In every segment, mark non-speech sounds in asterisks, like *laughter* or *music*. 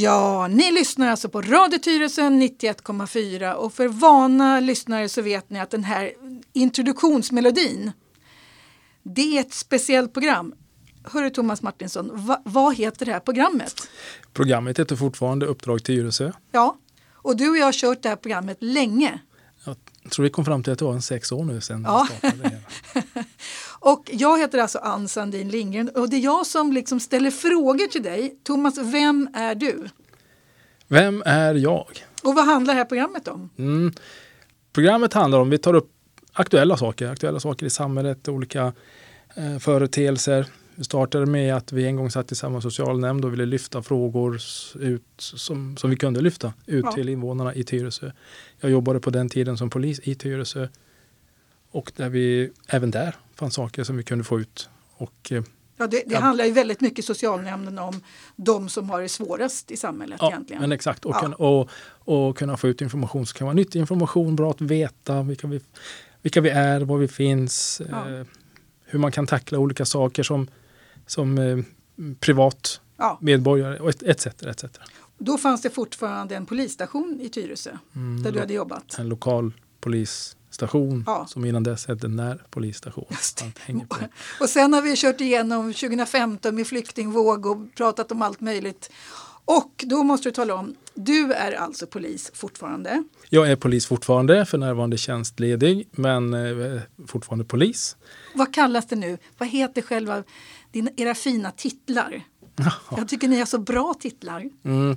Ja, ni lyssnar alltså på Radio Tyresö 91,4 och för vana lyssnare så vet ni att den här introduktionsmelodin det är ett speciellt program. Hörru Thomas Martinsson, va, vad heter det här programmet? Programmet heter fortfarande Uppdrag Tyresö. Ja, och du och jag har kört det här programmet länge. Jag tror vi kom fram till att det var en sex år nu sedan Ja. *laughs* Och jag heter alltså Ann Sandin Lindgren och det är jag som liksom ställer frågor till dig. Thomas, vem är du? Vem är jag? Och vad handlar det här programmet om? Mm. Programmet handlar om, vi tar upp aktuella saker, aktuella saker i samhället, olika eh, företeelser. Vi startade med att vi en gång satt i samma socialnämnd och ville lyfta frågor ut som, som vi kunde lyfta ut Ja. till invånarna i Tyresö. Jag jobbade på den tiden som polis i Tyresö och där vi även där fanns saker som vi kunde få ut. Och, eh, Ja, det det Ja. handlar ju väldigt mycket socialnämnden om de som har det svårast i samhället Ja, egentligen. men exakt. Och, Ja. kunna, och, och kunna få ut information som kan vara nyttig information, bra att veta vilka vi, vilka vi är, var vi finns, Ja. eh, hur man kan tackla olika saker som, som eh, privat medborgare och etc. etc. då fanns det fortfarande en polisstation i Tyresö Mm, där du hade jobbat. En lokal polisstation Ja. som innan dess hette närpolisstation. Och sen har vi kört igenom 2015 med flyktingvåg och pratat om allt möjligt. Och då måste du tala om, du är alltså polis fortfarande. Jag är polis fortfarande, för närvarande tjänstledig, men eh, fortfarande polis. Vad kallas det nu? Vad heter själva dina, era fina titlar? *laughs* Jag tycker ni har så bra titlar. Mm.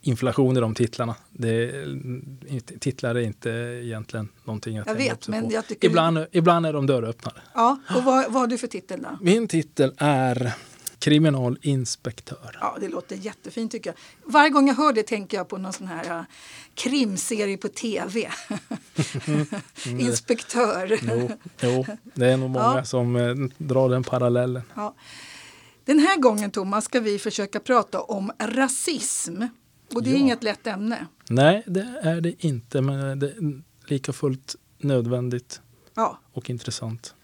Inflation i de titlarna. Det, titlar är inte egentligen någonting jag Jag vet, men jag tycker- Ibland, ibland är de dörröppnare. Ja, och vad, vad har du för titel då? Min titel är kriminalinspektör. Ja, det låter jättefint tycker jag. Varje gång jag hör det tänker jag på någon sån här uh, krimserie på tv. *laughs* Inspektör. Jo, jo, det är nog många Ja. som eh, drar den parallellen. Ja. Den här gången Thomas ska vi försöka prata om rasism. Och det är Ja. inget lätt ämne. Nej, det är det inte, men det är lika fullt nödvändigt Ja. och intressant.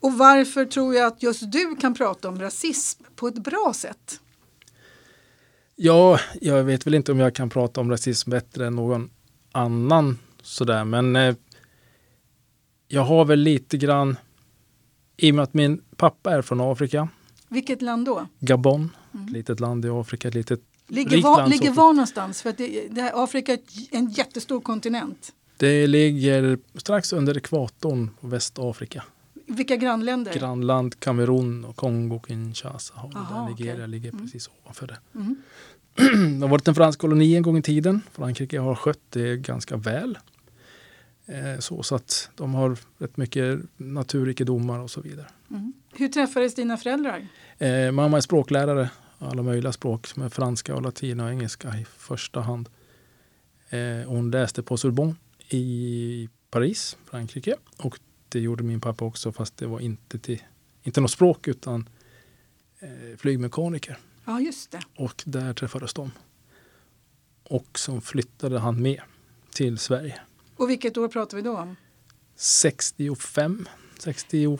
Och varför tror jag att just du kan prata om rasism på ett bra sätt? Ja, jag vet väl inte om jag kan prata om rasism bättre än någon annan sådär, men eh, jag har väl lite grann, i och med att min pappa är från Afrika, Vilket land då? Gabon, ett litet land i Afrika, ett litet Ligger, var, ligger var någonstans? För det, det här, Afrika är en jättestor kontinent. Det ligger strax under ekvatorn på Västafrika. Vilka grannländer? Grannland Kamerun och Kongo, Kinshasa. Aha. Nigeria okej. ligger precis ovanför det. Mm. *clears throat* Det har varit en fransk koloni en gång i tiden. Frankrike har skött det ganska väl. Eh, Så, så att de har rätt mycket naturrikedomar och så vidare. Mm. Hur träffades dina föräldrar? Eh, mamma är språklärare, alla möjliga språk som är franska och latin och engelska i första hand. Eh, hon läste på Sorbonne i Paris, Frankrike. Och det gjorde min pappa också fast det var inte, till, inte något språk utan eh, flygmekaniker. Ja, just det. Och där träffades de. Och så flyttade han med till Sverige. Och vilket år pratar vi då om? 65, 60,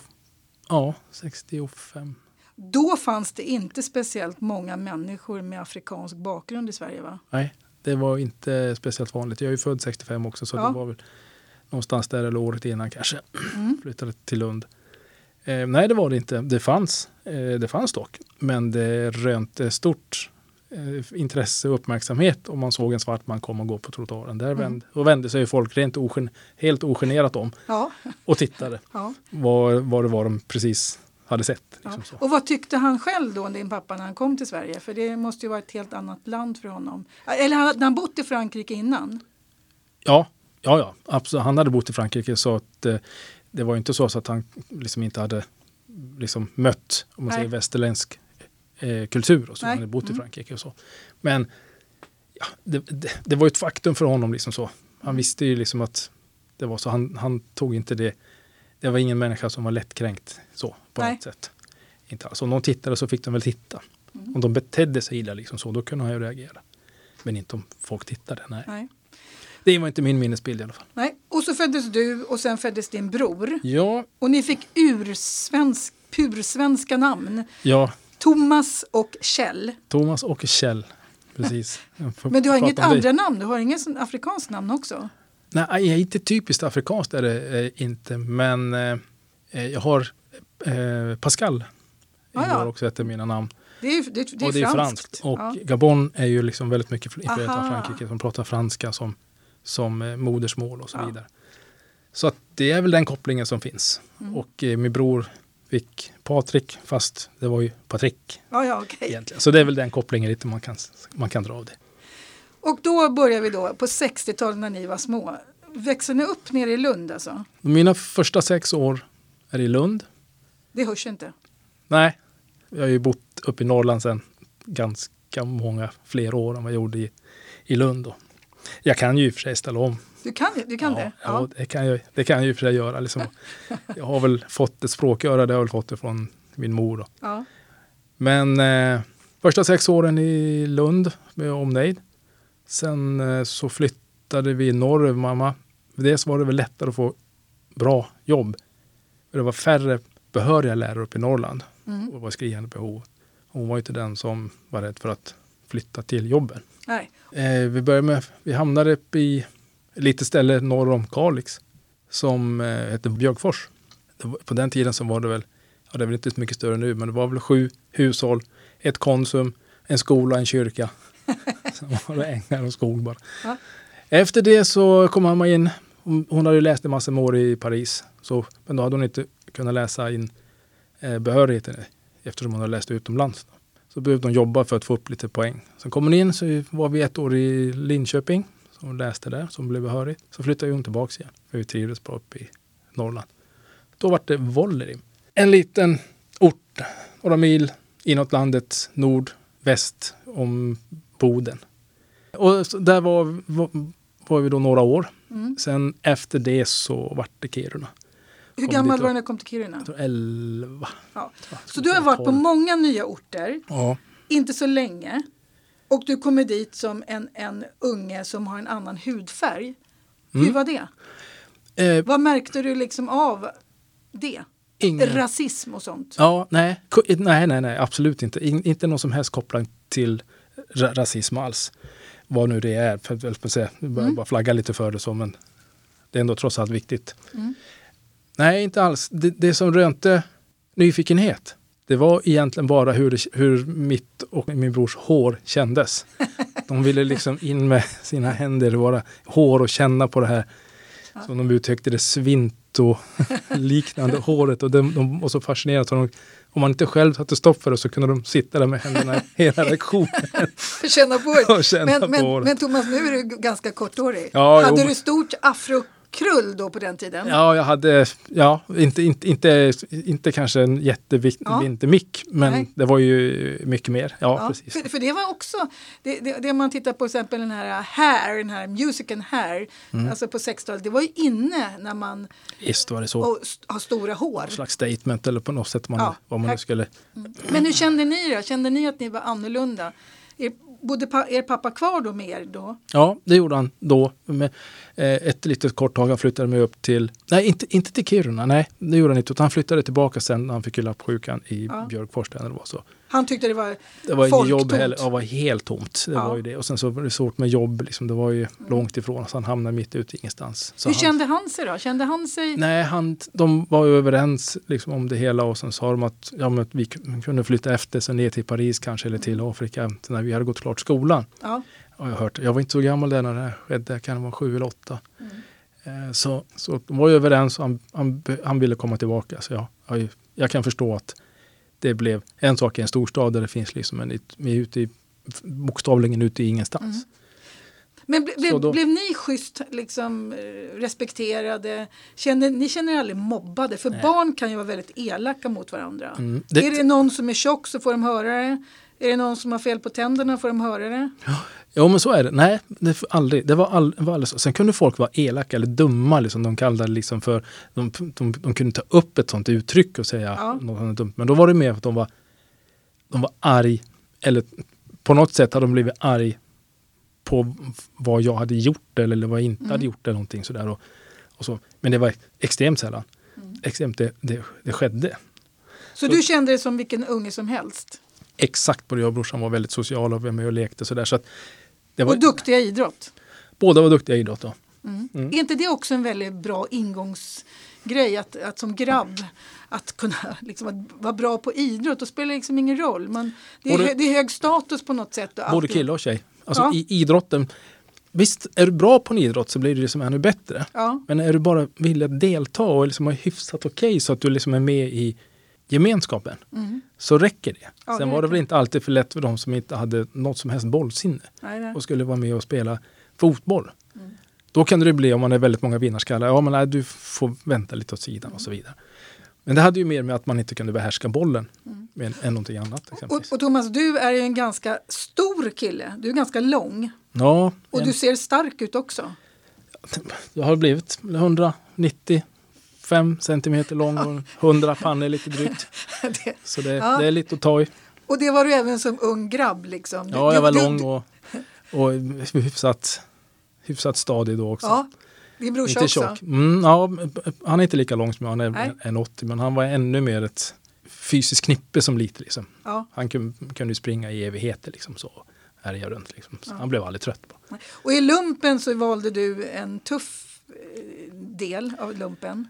ja 65. Då fanns det inte speciellt många människor med afrikansk bakgrund i Sverige va? Nej, det var inte speciellt vanligt. Jag är ju född 65 också så Ja. det var väl någonstans där eller året innan kanske. Mm. *clears throat* Flyttade till Lund. Eh, nej, det var det inte. Det fanns, eh, det fanns dock. Men det rönte stort eh, intresse och uppmärksamhet om man såg en svart man komma och gå på trottoaren. Där Mm. vände, och vände sig folk rent ogen, helt ogenerat om Ja. och tittade *laughs* ja. vad, vad det var de precis hade sett. ja. Liksom så. Och vad tyckte han själv då, din pappa, när han kom till Sverige? För det måste ju vara ett helt annat land för honom. Eller hade han bott i Frankrike innan? Ja, ja, ja absolut. han hade bott i Frankrike så att eh, det var inte så, att han liksom inte hade liksom mött om man Nej. säger västerländsk eh, kultur och så. Nej. Han hade bott i Mm. Frankrike och så. Men ja, det, det, det var ett faktum för honom liksom så. Han visste ju liksom att det var så. Han, han tog inte det. Det var ingen människa som var lättkränkt så på Nej. något sätt. Inte alls. Om någon tittade så fick de väl titta. Mm. Om de betedde sig illa liksom så, då kunde han ju reagera. Men inte om folk tittade. Nej. Nej. Det var inte min minnesbild i alla fall. Nej. Och så föddes du och sen föddes din bror. Ja, Och ni fick ursvensk, pursvenska namn. ja Thomas och Kjell. Thomas och Kjell. precis. *laughs* Men du har inget andra namn? Du har inget afrikanskt namn också? Nej, inte typiskt afrikanskt är det eh, inte, men eh, eh, jag har eh, Pascal. Ah, ingår ja. också ett av mina namn. Det är, det, det är och det är franskt. franskt. Och Ja. Gabon är ju liksom väldigt mycket influerat av. Frankrike som pratar franska som, som eh, modersmål och så Ja. vidare. Så att det är väl den kopplingen som finns. Mm. Och eh, min bror fick Patrik, fast det var ju Patrik Ja, ja, okej. egentligen. Så det är väl den kopplingen lite man kan, man kan dra av det. Och då börjar vi då på 60-talet när ni var små. Växer ni upp nere i Lund alltså? Mina första sex år är i Lund. Det hörs inte. Nej, jag har ju bott uppe i Norrland sedan ganska många fler år än vad jag gjorde i, i Lund. Då. Jag kan ju i och för sig ställa om. Du kan, du kan ja, det? Ja, det kan jag, det kan jag i och för sig göra. Liksom. *laughs* Jag har väl fått ett språköra, det har jag väl fått det från min mor. Då. ja. Men eh, första sex åren i Lund med omnejd. Sen eh, så flyttade vi norröver mamma. Dels var det väl lättare att få bra jobb. Det var färre behöriga lärare uppe i Norrland Mm. och var skriande behov. Hon var inte den som var rädd för att flytta till jobben. Nej. Eh, vi började med, vi hamnade uppe i ett litet ställe norr om Kalix som eh, hette Björkfors. Var, på den tiden så var det väl, ja det är väl inte så mycket större nu, men det var väl sju hushåll, ett Konsum, en skola, en kyrka. *laughs* Sen var det ängar och skog bara. Ja. Efter det så kom mamma in. Hon, hade läst en massa år i Paris, så, men då hade hon inte kunnat läsa in eh, behörigheten eftersom hon hade läst utomlands. Då. Så behövde hon jobba för att få upp lite poäng. Sen kom hon in så var vi ett år i Linköping. Så hon läste där, så hon blev behörig. Så flyttade hon tillbaka igen. För vi trivdes bra uppe i Norrland. Då var det Vollerim. En liten ort, några mil inåt landet, nordväst om Boden. Och där var, var, var vi då några år. Mm. Sen efter det så vart det Kiruna. Hur gammal var du när du kom till Kiruna? Jag tror 11. Ja. Så du har varit på 12. många nya orter, Ja. inte så länge. Och du kommer dit som en, en unge som har en annan hudfärg. Hur Mm. var det? Eh, Vad märkte du liksom av det? ingen... Rasism och sånt? Ja, nej, nej, nej, nej, absolut inte. In, inte någon som helst koppling till ra rasism alls. Vad nu det är, för säga, nu börjar jag bara flagga lite för det så, men det är ändå trots allt viktigt. Mm. Nej, inte alls. Det, det som rönte nyfikenhet, det var egentligen bara hur, hur mitt och min brors hår kändes. *laughs* De ville liksom in med sina händer i våra hår och känna på det här, som de uttryckte det, svinto-liknande *laughs* håret. Och, de, de var så fascinerade. Om man inte själv satte stopp för det så kunde de sitta där med händerna hela lektionen *laughs* Känna på det. och Men, men, men Thomas, nu är du ganska korthårig. Ja, Hade jo. du stort afrokrull då på den tiden? Ja, jag hade, ja, inte, inte, inte, inte kanske en Ja. jättevinter mick, men Nej. det var ju mycket mer. Ja, Ja, precis. för, för det var också, det, det, det man tittar på till exempel den här Hair, den här musicen Hair, Mm. alltså på 60-talet, det var ju inne när man Visst var det så. och, har stora hår. Slags statement eller på något sätt man, Ja. vad man nu skulle... Men hur kände ni då? Kände ni att ni var annorlunda? Bodde pa, er pappa kvar då med er då? Ja, det gjorde han då. Med, eh, ett litet kort tag han flyttade mig upp till, nej inte, inte till Kiruna, nej det gjorde han inte. Utan han flyttade tillbaka sen när han fick ju lappsjukan i Ja. Björkfors. Där det var så. Han tyckte det var Det var inget jobb Folktomt. heller, det var helt tomt. Det Ja. var ju det. Och sen så var det svårt med jobb, liksom, det var ju långt ifrån. Så han hamnade mitt ute ingenstans. Så Hur han, kände han sig då? Kände han sig... Nej, han, de var ju överens liksom, om det hela och sen sa de att, ja, men att vi kunde flytta efter sig ner till Paris kanske eller till Afrika när vi hade gått klart skolan. Ja. Har jag, hört. jag var inte så gammal där när det här skedde, jag kan vara sju eller åtta. Mm. Eh, Så, så de var ju överens och han, han, han ville komma tillbaka. Så jag, jag, jag kan förstå att det blev en sak i en storstad där det finns liksom en, ute i, bokstavligen ute i ingenstans. Mm. Men ble, Så blev, då- blev ni schysst liksom, eh, respekterade? Kände, ni känner er aldrig mobbade? För Nej. barn kan ju vara väldigt elaka mot varandra. Mm. Är det någon som är tjock så får de höra det. Är det någon som har fel på tänderna får de höra det. Jo men så är det. Nej, det, aldrig, det var, all, var aldrig så. Sen kunde folk vara elaka eller dumma. Liksom. De kallade liksom för... De, de, de kunde ta upp ett sånt uttryck och säga Ja. något dumt. Men då var det mer att de var, de var arg. Eller på något sätt hade de blivit arg på vad jag hade gjort eller vad jag inte Mm. hade gjort. eller någonting sådär. Och, och så. Men det var extremt sällan. Mm. Extremt det, det, det skedde. Så, Så- du kände dig som vilken unge som helst? Exakt både jag och brorsan var väldigt sociala och var med och lekte. Så där, så det var, Och duktiga i idrott. båda var duktiga i idrott. Då. Mm. Mm. Är inte det också en väldigt bra ingångsgrej att, att som grabb att kunna *laughs* liksom, att vara bra på idrott? Då spelar det liksom ingen roll. Man, det, är, Både- det är hög status på något sätt. och Både kille och tjej. Alltså Ja. i idrotten. Visst, är du bra på en idrott så blir det liksom ännu bättre. Ja, Men är du bara villig att delta och liksom har hyfsat okej så att du liksom är med i gemenskapen mm. så räcker det. Ja, Sen det var det väl inte alltid för lätt för de som inte hade något som helst bollsinne nej, nej. och skulle vara med och spela fotboll. Mm. Då kan det bli om man är väldigt många vinnarskallar. Ja, men nej, du får vänta lite åt sidan och så vidare. Men det hade ju mer med att man inte kunde behärska bollen Mm. än, någonting annat. Och, och Thomas, du är ju en ganska stor kille. Du är ganska lång. ja, Och en- du ser stark ut också. jag har blivit 195 centimeter lång och 100 pannor lite drygt. *laughs* det, Så det, Ja. det är lite att ta i. och det var du även som ung grabb. Liksom. Ja, jag var du- lång och, och hyfsat, hyfsat stadig då också. Ja, din brorsa inte också. tjock. Mm, ja, han är inte lika lång som jag, han är Nej. en 80 men han var ännu mer ett fysiskt knippe som lite. Liksom. Ja. Han kunde, kunde springa i evigheter liksom så. Härja runt liksom. Så Ja. Han blev aldrig trött på. Och i lumpen så valde du en tuff eh, del av lumpen.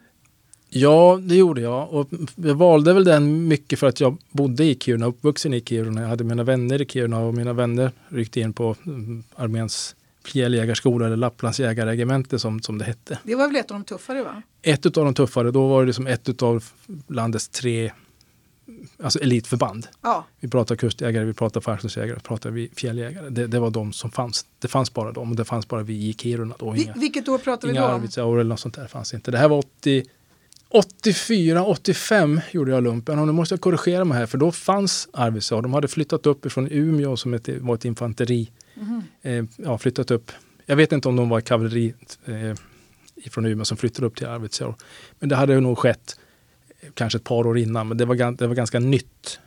Ja, det gjorde jag. Och jag valde väl den mycket för att jag bodde i Kiruna, uppvuxen i Kiruna. Jag hade mina vänner i Kiruna och mina vänner ryckte in på mm, arméns fjälljägarskola eller Lapplands jägarregemente som, som det hette. Det var väl ett av de tuffare va? Ett av de tuffare, då var det som ett av landets tre alltså elitförband. Ja, Vi pratar kustjägare, vi pratar fallskärmsjägare, pratar vi fjälljägare. Det, det var de som fanns. Det fanns bara dem och det fanns bara vi i Kiruna då. Inga, vilket år pratar vi inga då om? Arvidsjaur eller något sånt där fanns inte. Det här var 80, 84, 85 gjorde jag lumpen och nu måste jag korrigera mig här för då fanns Arvidsjaur. De hade flyttat upp ifrån Umeå som ett, var ett infanteri. Mhm. Eh, ja, flyttat upp. Jag vet inte om de var kavalleri eh, ifrån Umeå som flyttade upp till Arvidsjaur. Men det hade nog skett eh, kanske ett par år innan. Men det var, det var ganska nytt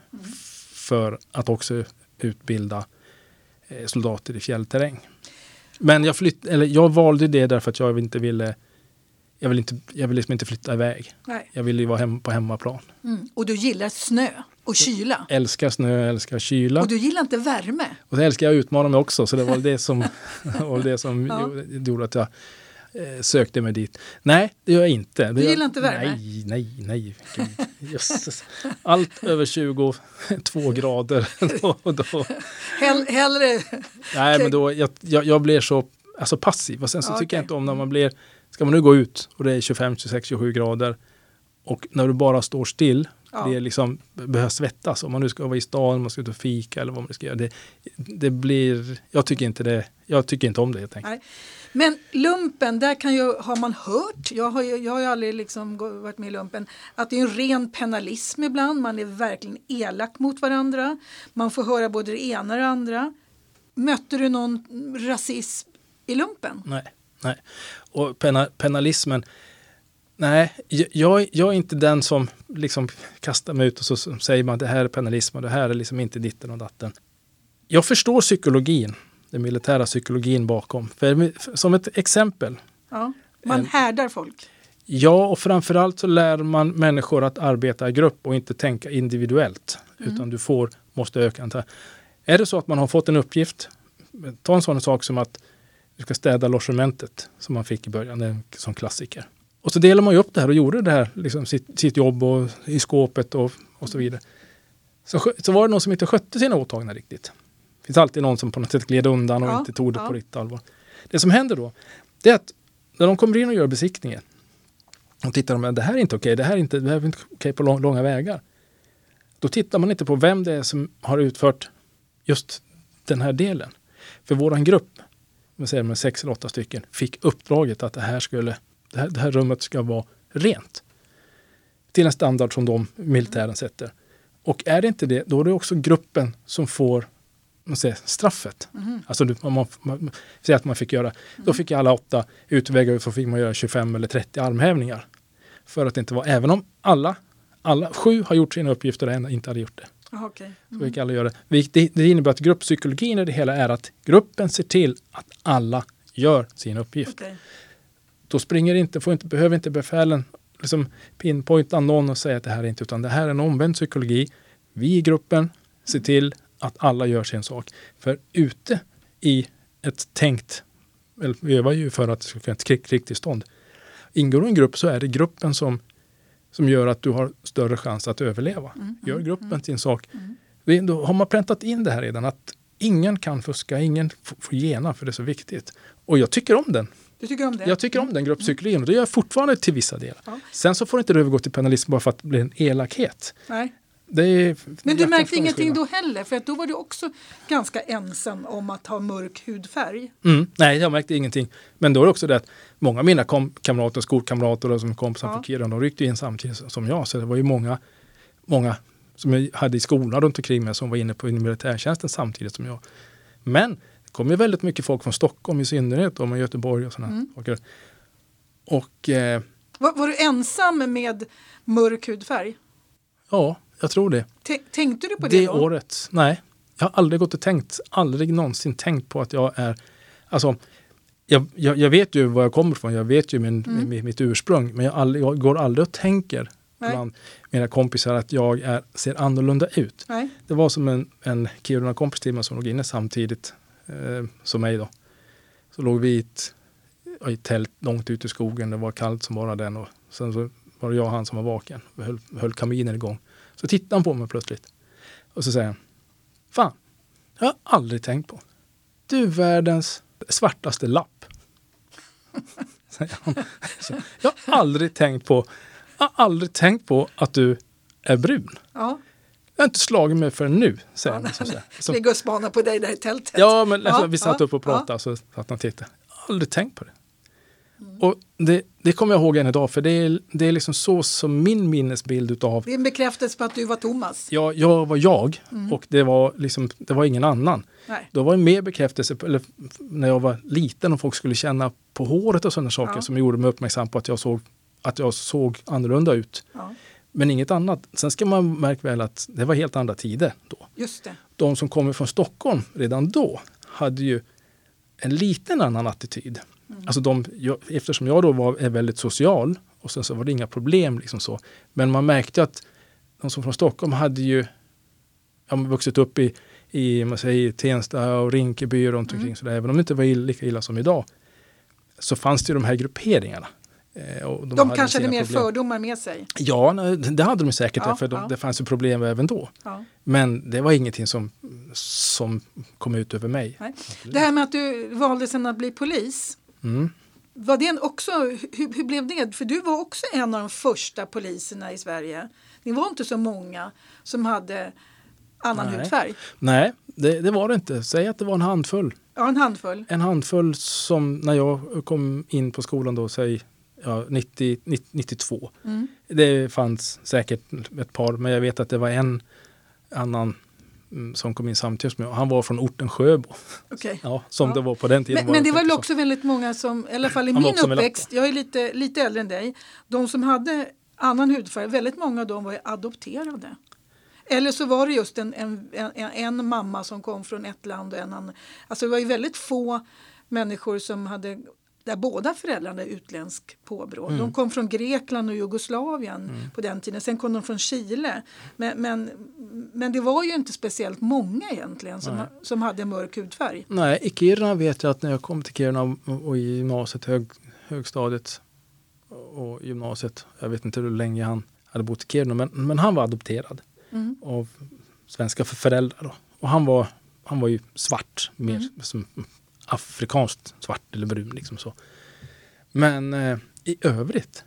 för att också utbilda eh, soldater i fjällterräng. Men jag, flytt, eller jag valde det därför att jag inte ville jag vill, inte, jag vill liksom inte flytta iväg. Nej. Jag ville ju vara hem, på hemmaplan. Mm. Och du gillar snö och kyla. Älskar snö, älskar kyla. Och du gillar inte värme. Och så älskar jag att utmana mig också, så det var det som, *laughs* var det som Ja. gjorde- att jag eh, sökte mig dit. Nej, det gör jag inte. Du gillar inte värme? Nej, nej, nej. Allt över 22 grader. *laughs* Då, då, Hell, hellre... nej, men då, jag, jag, jag blir så alltså passiv. Och sen så Ja, tycker jag inte om när man blir, ska man nu gå ut och det är 25, 26, 27 grader och när du bara står still, Ja. det är liksom, behöver svettas. Om man nu ska vara i stan, man ska ut och fika eller vad man ska göra. Det, det blir, jag tycker inte det, jag tycker inte om det helt enkelt. Nej. Men lumpen, där kan ju, har man hört, jag har ju, jag har ju aldrig liksom varit med i lumpen, att det är en ren penalism ibland. Man är verkligen elak mot varandra. Man får höra både det ena och det andra. Mötte du någon rasism i lumpen? Nej, nej. Och pena, penalismen, nej, jag, jag är inte den som liksom kastar mig ut och så säger man det här är penalism och det här är liksom inte ditten och datten. Jag förstår psykologin, den militära psykologin bakom. För, som ett exempel, Ja. Man härdar folk. ja och framförallt så lär man människor att arbeta i grupp och inte tänka individuellt. Utan du får, måste öka. Är det så att man har fått en uppgift, ta en sån sak som att du ska städa logementet som man fick i början, det är som klassiker. Och så delar man ju upp det här och gjorde det här, liksom sitt, sitt jobb och i skåpet och, och så vidare. Så, så var det någon som inte skötte sina åtaganden riktigt. Det finns alltid någon som på något sätt gled undan och Ja, inte tog det ja. på riktigt allvar. Det som händer då, det är att när de kommer in och gör besiktningen och tittar de, det här är inte okej, det här är inte, det här är inte okej på lång, långa vägar. Då tittar man inte på vem det är som har utfört just den här delen. För våran grupp, säger med sex eller åtta stycken, fick uppdraget att det här, skulle, det här, det här rummet ska vara rent. Till en standard som de militären sätter. Och är det inte det, då är det också gruppen som får man säger, straffet. Mhm. Alltså man, man, man, säg att man fick göra, då fick alla åtta utvägar så fick man göra 25 eller 30 armhävningar. För att det inte var, även om alla, alla sju har gjort sina uppgifter och en inte hade gjort det. Aha. Så fick alla göra det. Det, det innebär att grupppsykologin i det hela är att gruppen ser till att alla gör sin uppgift. Okej. Då springer inte, får inte, behöver inte befälen liksom pinpointa någon och säga att det här är inte, utan det här är en omvänd psykologi. Vi i gruppen Se till att alla gör sin sak. För ute i ett tänkt, eller vi övar ju för att det ska finnas ett krig, krigstillstånd. Ingår en grupp så är det gruppen som, som gör att du har större chans att överleva. Mm, Gör mm, gruppen mm. sin sak. Mm. Då har man präntat in det här redan att ingen kan fuska, ingen får gena för det är så viktigt. Och jag tycker om den. Du tycker om det? Jag tycker om den grupppsykologin och det gör jag fortfarande till vissa delar. Ja. Sen så får det inte övergå till penalism bara för att det blir en elakhet. Nej. Det är, Men du märkte ingenting då heller? För att då var du också ganska ensam om att ha mörk hudfärg. Mm, nej, jag märkte ingenting. Men då är det också det att många av mina kamrater, skolkamrater och som kompisar Ja. från Kiruna, de ryckte in samtidigt som jag. Så det var ju många, många som jag hade i skolan runt omkring mig som var inne på militärtjänsten samtidigt som jag. Men det kom ju väldigt mycket folk från Stockholm i synnerhet, och Göteborg och sådana Mm. saker. Och eh, Var, var du ensam med mörk hudfärg? ja, jag tror det. T- tänkte du på det, Det då? året, nej. Jag har aldrig gått och tänkt, aldrig någonsin tänkt på att jag är, alltså jag, jag, jag vet ju var jag kommer ifrån, jag vet ju min, Mm. mi- mitt ursprung, men jag, aldrig, jag går aldrig och tänker Nej. bland mina kompisar att jag är, ser annorlunda ut. Nej. Det var som en, en Kiruna-kompis till mig som låg inne samtidigt eh, som mig då. Så låg vi i ett, i ett tält långt ute i skogen, det var kallt som bara den och sen så var det jag och han som var vaken. Vi höll, höll kaminen igång. Så tittade han på mig plötsligt. Och så säger han, fan, jag har aldrig tänkt på. Du är världens svartaste lapp. Jag har aldrig tänkt på, jag har aldrig tänkt på att du är brun. Ja. Jag har inte slagit mig för nu, säger Ja, han. Så, Ligga och spana på dig där i tältet. ja, men alltså, Ja, vi satt ja, upp och pratade så satt han och tittade. Jag har aldrig tänkt på det. Och det, det kommer jag ihåg än idag, för det är, det är liksom så som min minnesbild utav Det är en bekräftelse på att du var Thomas. jag, jag var jag Mm. och det var, liksom, det var ingen annan. Nej. Då var det mer bekräftelse, på, eller när jag var liten och folk skulle känna på håret och sådana saker Ja. som gjorde mig uppmärksam på att jag såg, att jag såg annorlunda ut. Ja, Men inget annat. Sen ska man märka väl att det var helt andra tider då. just det. De som kommer från Stockholm redan då hade ju en liten annan attityd. Mm. Alltså de, jag, eftersom jag då var, är väldigt social och sen så var det inga problem. Liksom så. Men man märkte att de som från Stockholm hade ju ja, vuxit upp i, i man säger, Tensta och Rinkeby och runt omkring. Mm. Så där, även om det inte var ill- lika illa som idag så fanns det ju de här grupperingarna. Eh, och De, kanske hade mer problem. fördomar med sig. Ja, det hade de säkert, Ja, för de, ja. det fanns ju problem även då. Ja. Men det var ingenting som, som kom ut över mig. Nej. Det här med att du valde sen att bli polis. Mm. Var det också, hur, hur blev det? För du var också en av de första poliserna i Sverige. Ni var inte så många som hade annan Nej. hudfärg. Nej, det, det var det inte. Säg att det var en handfull. Ja, en handfull. En handfull som när jag kom in på skolan då, säg ja, 90, 90, 92. Mm. Det fanns säkert ett par, men jag vet att det var en annan som kom in samtidigt jag. Han var från orten Sjöbo. Okej. Ja, som Ja. det var på den tiden. Men, men det var väl så. också väldigt många som, i alla fall i min med uppväxt, jag är lite, lite äldre än dig, de som hade annan hudfärg, väldigt många av dem var adopterade. Eller så var det just en, en, en, en mamma som kom från ett land och en annan. Alltså det var ju väldigt få människor som hade där båda föräldrarna är utländsk påbrå. Mm. De kom från Grekland och Jugoslavien på den tiden. Sen kom de från Chile. Men, men, men det var ju inte speciellt många egentligen som, Nej. som hade mörk hudfärg. Nej, i Kiruna vet jag att när jag kom till Kiruna och, i gymnasiet, hög, högstadiet och gymnasiet, jag vet inte hur länge han hade bott i Kiruna, men, men han var adopterad Mm. av svenska för- föräldrar. Då. Och han var, han var ju svart, mer Mm. som afrikanskt svart eller brun. Liksom så. Men eh, i övrigt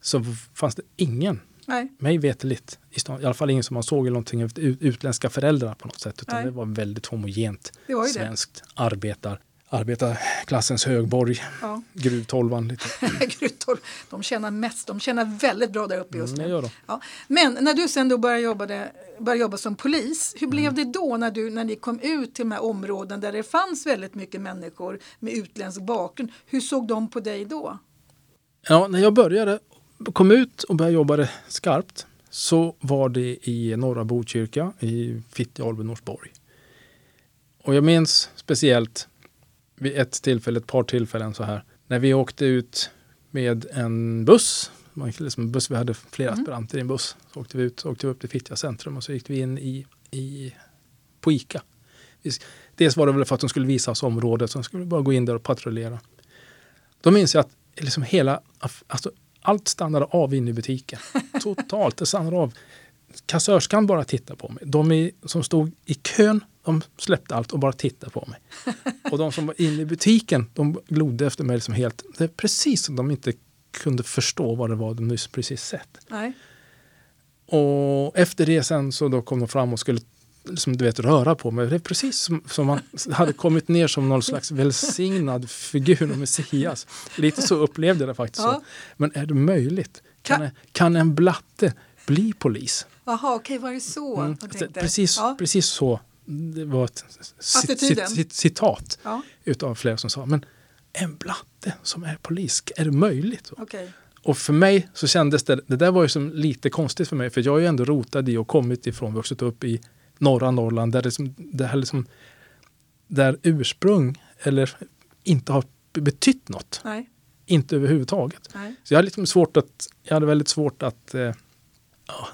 så fanns det ingen, Nej. mig veterligt, i, stan, i alla fall ingen som man såg eller någonting, ut- utländska föräldrar på något sätt. Utan Nej. det var väldigt homogent var ju det. svenskt arbetar, arbetarklassens högborg, Ja. gruvtolvan lite. *laughs* Grytor, de tjänar mest, de tjänar väldigt bra där uppe just Mm, nu. de. Ja. Men när du sen då började jobba, började jobba som polis, hur Mm. blev det då när, du, när ni kom ut till de här områden där det fanns väldigt mycket människor med utländsk bakgrund? Hur såg de på dig då? Ja, när jag började, kom ut och började jobba skarpt så var det i norra Botkyrka i Fittja, Alby, Norsborg. Och jag minns speciellt vid ett tillfälle, ett par tillfällen så här, när vi åkte ut med en buss. Man, liksom en buss vi hade flera Mm. aspiranter i en buss. Så åkte vi ut, så åkte vi upp till Fittja centrum och så gick vi in i, i på ICA. Dels var det väl för att de skulle visa oss området, så de skulle bara gå in där och patrullera. Då minns jag att liksom hela, alltså, allt stannade av inne i butiken. *laughs* Totalt, det stannade av. Kassörskan bara tittade på mig. De som stod i kön, de släppte allt och bara tittade på mig. Och de som var inne i butiken, de glodde efter mig liksom helt. Det är precis som de inte kunde förstå vad det var de nyss precis sett. Nej. Och efter det sen så då kom de fram och skulle liksom, du vet, röra på mig. Det är precis som, som man hade kommit ner som någon slags välsignad figur, och Messias. Lite så upplevde jag det faktiskt. Ja. Så. Men är det möjligt? Kan, kan, kan en blatte bli polis? Jaha, okej, okay, var det så? Mm. Precis, ja. precis så. Det var ett cit, cit, citat ja. utav flera som sa. Men en blatte som är polis, är det möjligt? Okay. Och för mig så kändes det, det där var ju som lite konstigt för mig, för jag är ju ändå rotad i och kommit ifrån, vuxit upp i norra Norrland, där det, som, det här liksom, där ursprung eller inte har betytt något. Nej. Inte överhuvudtaget. Nej. Så jag hade, liksom svårt att, jag hade väldigt svårt att eh,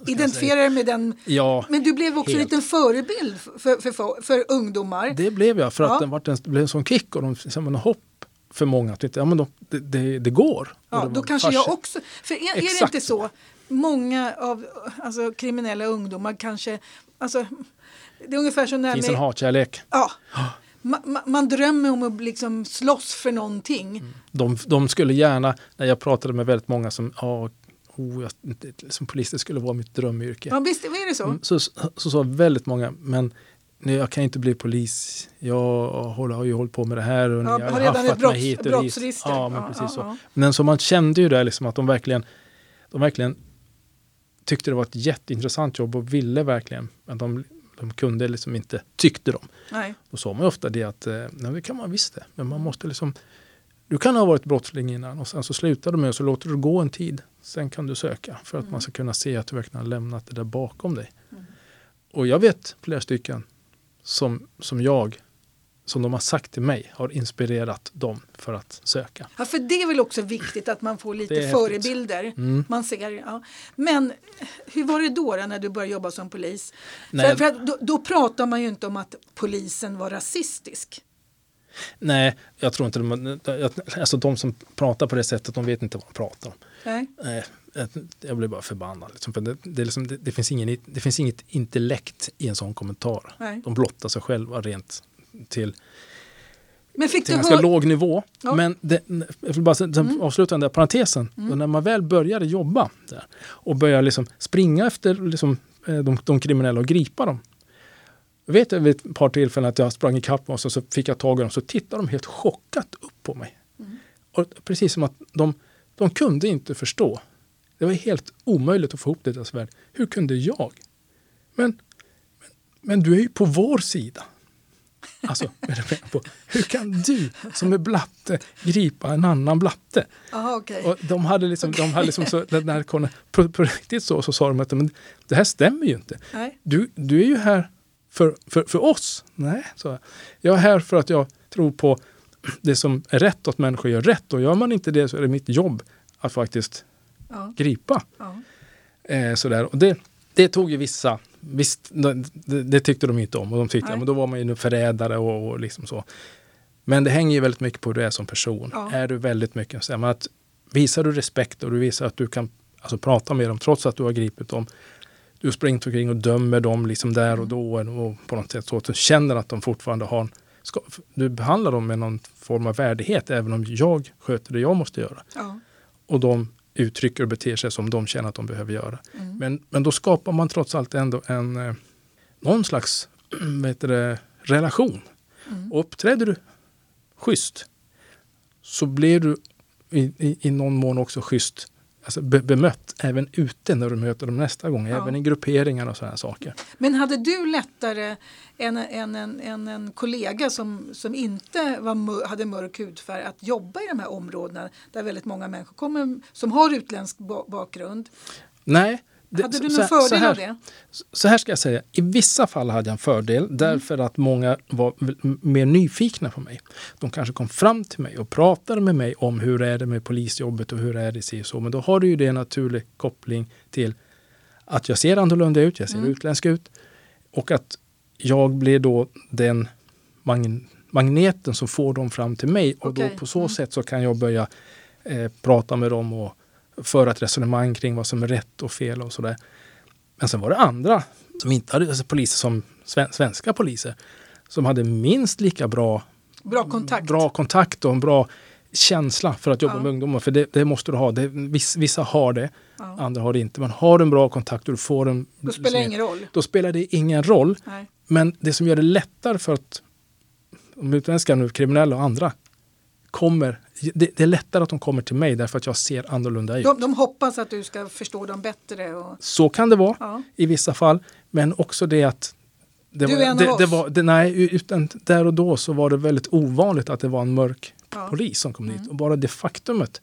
Identifiera dig med den. Ja, men du blev också helt. en liten förebild för, för, för, för, ungdomar. Det blev jag för att ja. den, var, den blev en sån kick och de, en hopp för många. Att ja, men de, det, det, det går. Ja, det då kanske jag också. För är, är det inte så? Många av alltså, kriminella ungdomar kanske alltså, det är ungefär som det finns med, en hatkärlek. Ja. Man, man, drömmer om att liksom slåss för någonting. Mm. De, de, skulle gärna, när jag pratade med väldigt många som ja, oh, jag, som polis, det skulle vara mitt drömyrke. Ja, visst är det så? Mm, så, så sa väldigt många, men nej, jag kan inte bli polis. Jag håller, har ju hållit på med det här och ja, ni har redan ett brotts, mig hit och dit. Ja, men ja, precis ja, så. Men så man kände ju det liksom att de verkligen, de verkligen tyckte det var ett jätteintressant jobb och ville verkligen, men de de kunde liksom inte, tyckte de. Nej. Då sa man ofta det att, eh, nej det kan man visst det, men man måste liksom du kan ha varit brottsling innan och sen så slutar du med och så låter du gå en tid. Sen kan du söka för att mm. man ska kunna se att du verkligen har lämnat det där bakom dig. Mm. Och jag vet flera stycken som, som jag som de har sagt till mig har inspirerat dem för att söka. Ja, för det är väl också viktigt att man får lite förebilder. Mm. Man ser, ja. Men hur var det då, då när du började jobba som polis? Nej. För, för då, då pratar man ju inte om att polisen var rasistisk. Nej, jag tror inte de, alltså de som pratar på det sättet, de vet inte vad de pratar om. Nej. Jag blir bara förbannad. Liksom, för det, det, liksom, det, det, finns ingen, det finns inget intellekt i en sån kommentar. Nej. De blottar sig själva rent till, men fick till ganska hör... låg nivå. Ja. Men det, jag vill bara mm. avsluta den där parentesen. Mm. när man väl började jobba där och började liksom springa efter liksom, eh, de, de kriminella och gripa dem. Jag vet vid ett par tillfällen att jag sprang ikapp dem och så, fick jag tag i dem så tittade de helt chockat upp på mig. Mm. Och precis som att de, de kunde inte förstå. Det var helt omöjligt att få ihop det i deras värld. Hur kunde jag? Men, men, men du är ju på vår sida. Alltså, *laughs* på, hur kan du som är blatte gripa en annan blatte? Aha, okay. och de hade liksom, okay. de hade liksom så, när kom, på, på riktigt så, så sa de att men, det här stämmer ju inte. Du, du är ju här för, för, för oss. Nej, så jag. jag är här för att jag tror på det som är rätt, att människor gör rätt. Och gör man inte det så är det mitt jobb att faktiskt ja. gripa. Ja. Eh, sådär. Och det, det tog ju vissa Visst, det, det, tyckte de inte om och de tyckte, ja, men då var man ju förrädare och, och liksom så. Men det hänger ju väldigt mycket på hur du är som person. Ja. Är du väldigt mycket så att visar du respekt och du visar att du kan alltså, prata med dem trots att du har gripit dem. Du springer omkring och dömer dem liksom där och mm. då och på något sätt så att du känner att de fortfarande har ska, du behandlar dem med någon form av värdighet även om jag sköter det jag måste göra. Ja. Och de uttrycker och beter sig som de känner att de behöver göra. Mm. Men, men då skapar man trots allt ändå en eh, någon slags *clears throat* det, relation. Mm. Och uppträder du schysst så blir du i, i, i någon mån också schysst alltså be, bemött även ute när du möter dem nästa gång, ja. även i grupperingar och sådana saker. Men hade du lättare än, än, än, än en kollega som, som inte var, hade mörk hudfärg att jobba i de här områdena där väldigt många människor kommer som har utländsk bakgrund? Nej, det, hade du någon fördel här, av det? Så här ska jag säga, i vissa fall hade jag en fördel mm. därför att många var mer nyfikna på mig. De kanske kom fram till mig och pratade med mig om hur är det med polisjobbet och hur är det i så. Men då har du ju det en naturlig koppling till att jag ser annorlunda ut, jag ser mm. utländsk ut och att jag blir då den magn magneten som får dem fram till mig. Och Okej. då på så Mm. sätt så kan jag börja eh, prata med dem och föra ett resonemang kring vad som är rätt och fel och sådär. Men sen var det andra som inte hade, alltså poliser som sven, svenska poliser, som hade minst lika bra Bra kontakt. bra kontakt och en bra känsla för att jobba Ja. med ungdomar. För det, det måste du ha. Det, viss, vissa har det, Ja. andra har det inte. Men har du en bra kontakt och du får en... Då spelar det ingen roll. Då spelar det ingen roll. Nej. Men det som gör det lättare för att de utländska nu, kriminella och andra kommer, det, det är lättare att de kommer till mig därför att jag ser annorlunda ut. De, de hoppas att du ska förstå dem bättre. Och, Så kan det vara ja. i vissa fall, men också det att det Du var, är en av det, det oss. var, det, nej, utan där och då så var det väldigt ovanligt att det var en mörk Ja. polis som kom Mm. dit. Och bara det faktumet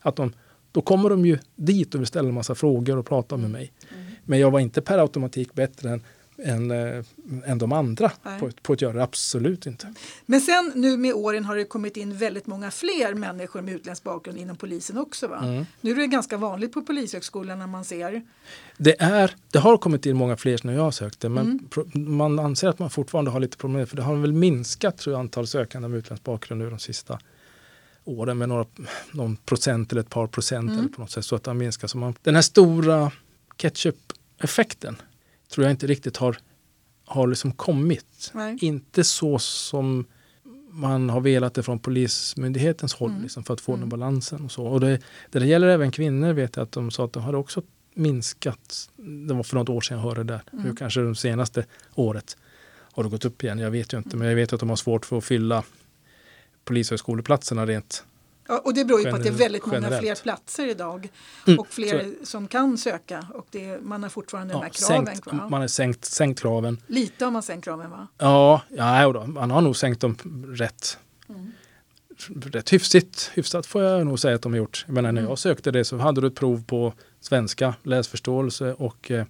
att de, då kommer de ju dit och vill ställa en massa frågor och prata med mig. Mm. Men jag var inte per automatik bättre än, än, äh, än de andra Nej. på, ett- på att göra det. Absolut inte. Men sen nu med åren har det kommit in väldigt många fler människor med utländsk bakgrund inom polisen också. Va? Mm. Nu är det ganska vanligt på Polishögskolan när man ser. Det, är, det har kommit in många fler när jag sökte men Mm. pro, man anser att man fortfarande har lite problem för det har väl minskat tror jag, antal sökande med utländsk bakgrund nu de sista åren med några, någon procent eller ett par procent Mm. eller på något sätt så att det har minskat. Så man, den här stora ketchup-effekten tror jag inte riktigt har, har liksom kommit. Nej. Inte så som man har velat det från polismyndighetens håll Mm. liksom, för att få Mm. den balansen. Och så. Och det, det där gäller även kvinnor vet jag att de sa att de hade också minskat. Det var för något år sedan jag hörde det. Mm. Nu kanske det senaste året har det gått upp igen. Jag vet ju inte, men jag vet att de har svårt för att fylla polishögskoleplatserna rent. Ja, och det beror ju på att det är Generellt- väldigt många generellt. fler platser idag Mm, och så fler är som kan söka. Och det, man har fortfarande de Ja, här kraven sänkt, kvar. man har sänkt, sänkt kraven. Lite har man sänkt kraven va? Ja, ja jodå, man har nog sänkt dem rätt. Mm. Rätt hyfsigt, hyfsat får jag nog säga att de har gjort. Jag menar, när Mm. jag sökte det så hade du ett prov på svenska, läsförståelse och eh,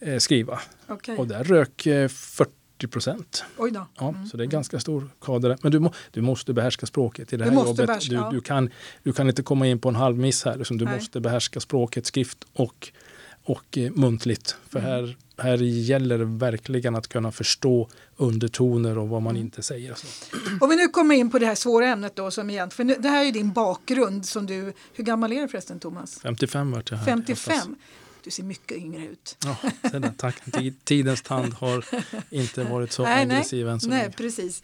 eh, skriva. Okej, Och där rök eh, 40 procent. oj då. Ja, Mm, Så det är ganska stor kader. Men du, må, du måste behärska språket i det Du här måste jobbet. behärska, du, du, kan, du kan inte komma in på en halv miss här. Liksom. Du Nej. måste behärska språket, skrift och, och eh, muntligt. För Mm. här, här gäller det verkligen att kunna förstå undertoner och vad man Mm. inte säger. Så. Om vi nu kommer in på det här svåra ämnet då som igen, för nu, det här är din bakgrund som du, hur gammal är du förresten Thomas? 55 vart jag här. i höstas. 55? Du ser mycket yngre ut. Ja, där, tack. Tid- Tidens tand har inte varit så Nej, nej. aggressiv än så Nej, länge. precis.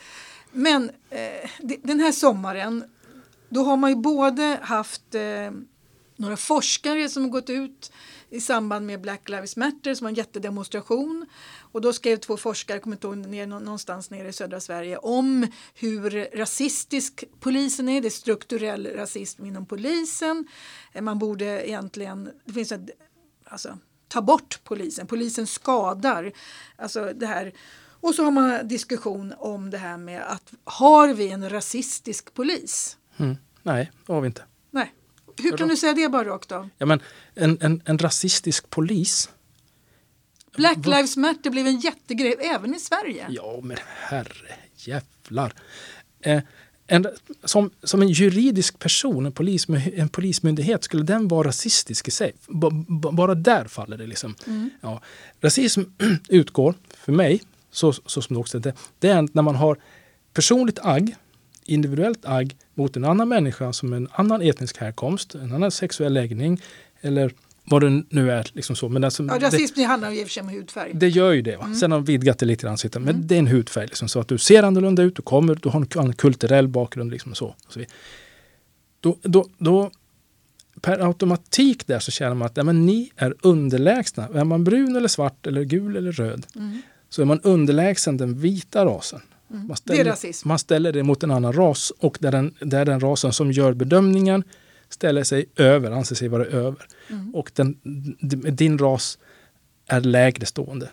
Men eh, de- den här sommaren, då har man ju både haft eh, några forskare som har gått ut i samband med Black Lives Matter som var en jättedemonstration. Och då skrev två forskare, kommer inte ihåg, ner, nå- någonstans nere i södra Sverige om hur rasistisk polisen är. Det är strukturell rasism inom polisen. Eh, Man borde egentligen, det finns ett, alltså, ta bort polisen. Polisen skadar. Alltså det här. Och så har man diskussion om det här med att har vi en rasistisk polis? Mm. Nej, det har vi inte. Nej. Hur kan du säga det bara rakt av? Ja, men en, en, en rasistisk polis Black Lives Matter blev en jättegrej även i Sverige. Ja, men herre jävlar. Eh, en, som, som en juridisk person, en, polis, en polismyndighet, skulle den vara rasistisk i sig? B bara där faller det liksom. Mm. Ja. Rasism *clears throat* utgår, för mig, så, så som det också är, det, det är när man har personligt agg, individuellt agg mot en annan människa som en annan etnisk härkomst, en annan sexuell läggning eller vad det nu är. Liksom så. Men alltså, Ja, det, rasism det handlar i och för sig om hudfärg. det gör ju det. Va? Sen har de vidgat det lite grann. Men det är en hudfärg. Liksom, så att du ser annorlunda ut, du kommer, du har en kulturell bakgrund. Liksom, så, och så vidare. då, då, då per automatik där så känner man att ja, men ni är underlägsna. Är man brun eller svart eller gul eller röd Mm. så är man underlägsen den vita rasen. Mm. Man Det är ställer, rasism. man ställer det mot en annan ras och där den, där den rasen som gör bedömningen ställer sig över, anser sig vara över. Mm. Och den, din ras är lägre stående.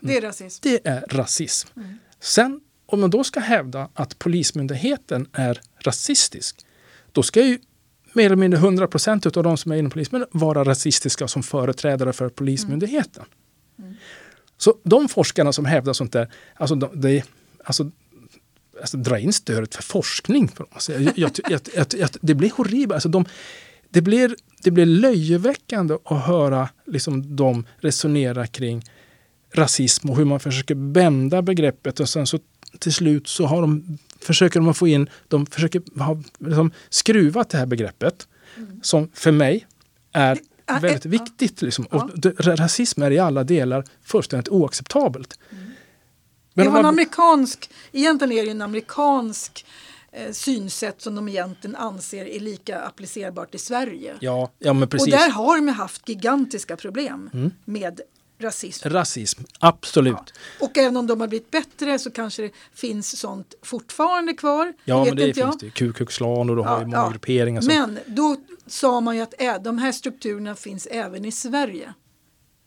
Det är rasism. Det är rasism. Mm. Sen om man då ska hävda att polismyndigheten är rasistisk, då ska ju mer eller mindre 100 procent av de som är inom polisen vara rasistiska som företrädare för polismyndigheten. Mm. Så de forskarna som hävdar sånt där, alltså, de, det, alltså, alltså dra in stödet för forskning. För dem. Alltså, jag, jag, jag, jag, det blir horribelt. Alltså, de, det, blir, det blir löjeväckande att höra liksom, dem resonera kring rasism och hur man försöker bända begreppet och sen så till slut så har de, försöker de få in, de försöker ha liksom, skruvat det här begreppet mm. som för mig är väldigt viktigt. Liksom. Ja. Och rasism är i alla delar fullständigt oacceptabelt. Mm. Men det var en amerikansk, egentligen är det en amerikansk eh, synsätt som de egentligen anser är lika applicerbart i Sverige. Ja, ja, men precis. Och där har de haft gigantiska problem mm. med rasism. Rasism, absolut. Ja. Och även om de har blivit bättre så kanske det finns sånt fortfarande kvar. Ja, men det finns jag. det. Ku Klux Klan och du ja, har ju många ja. grupperingar. Som... Men då sa man ju att ä, de här strukturerna finns även i Sverige.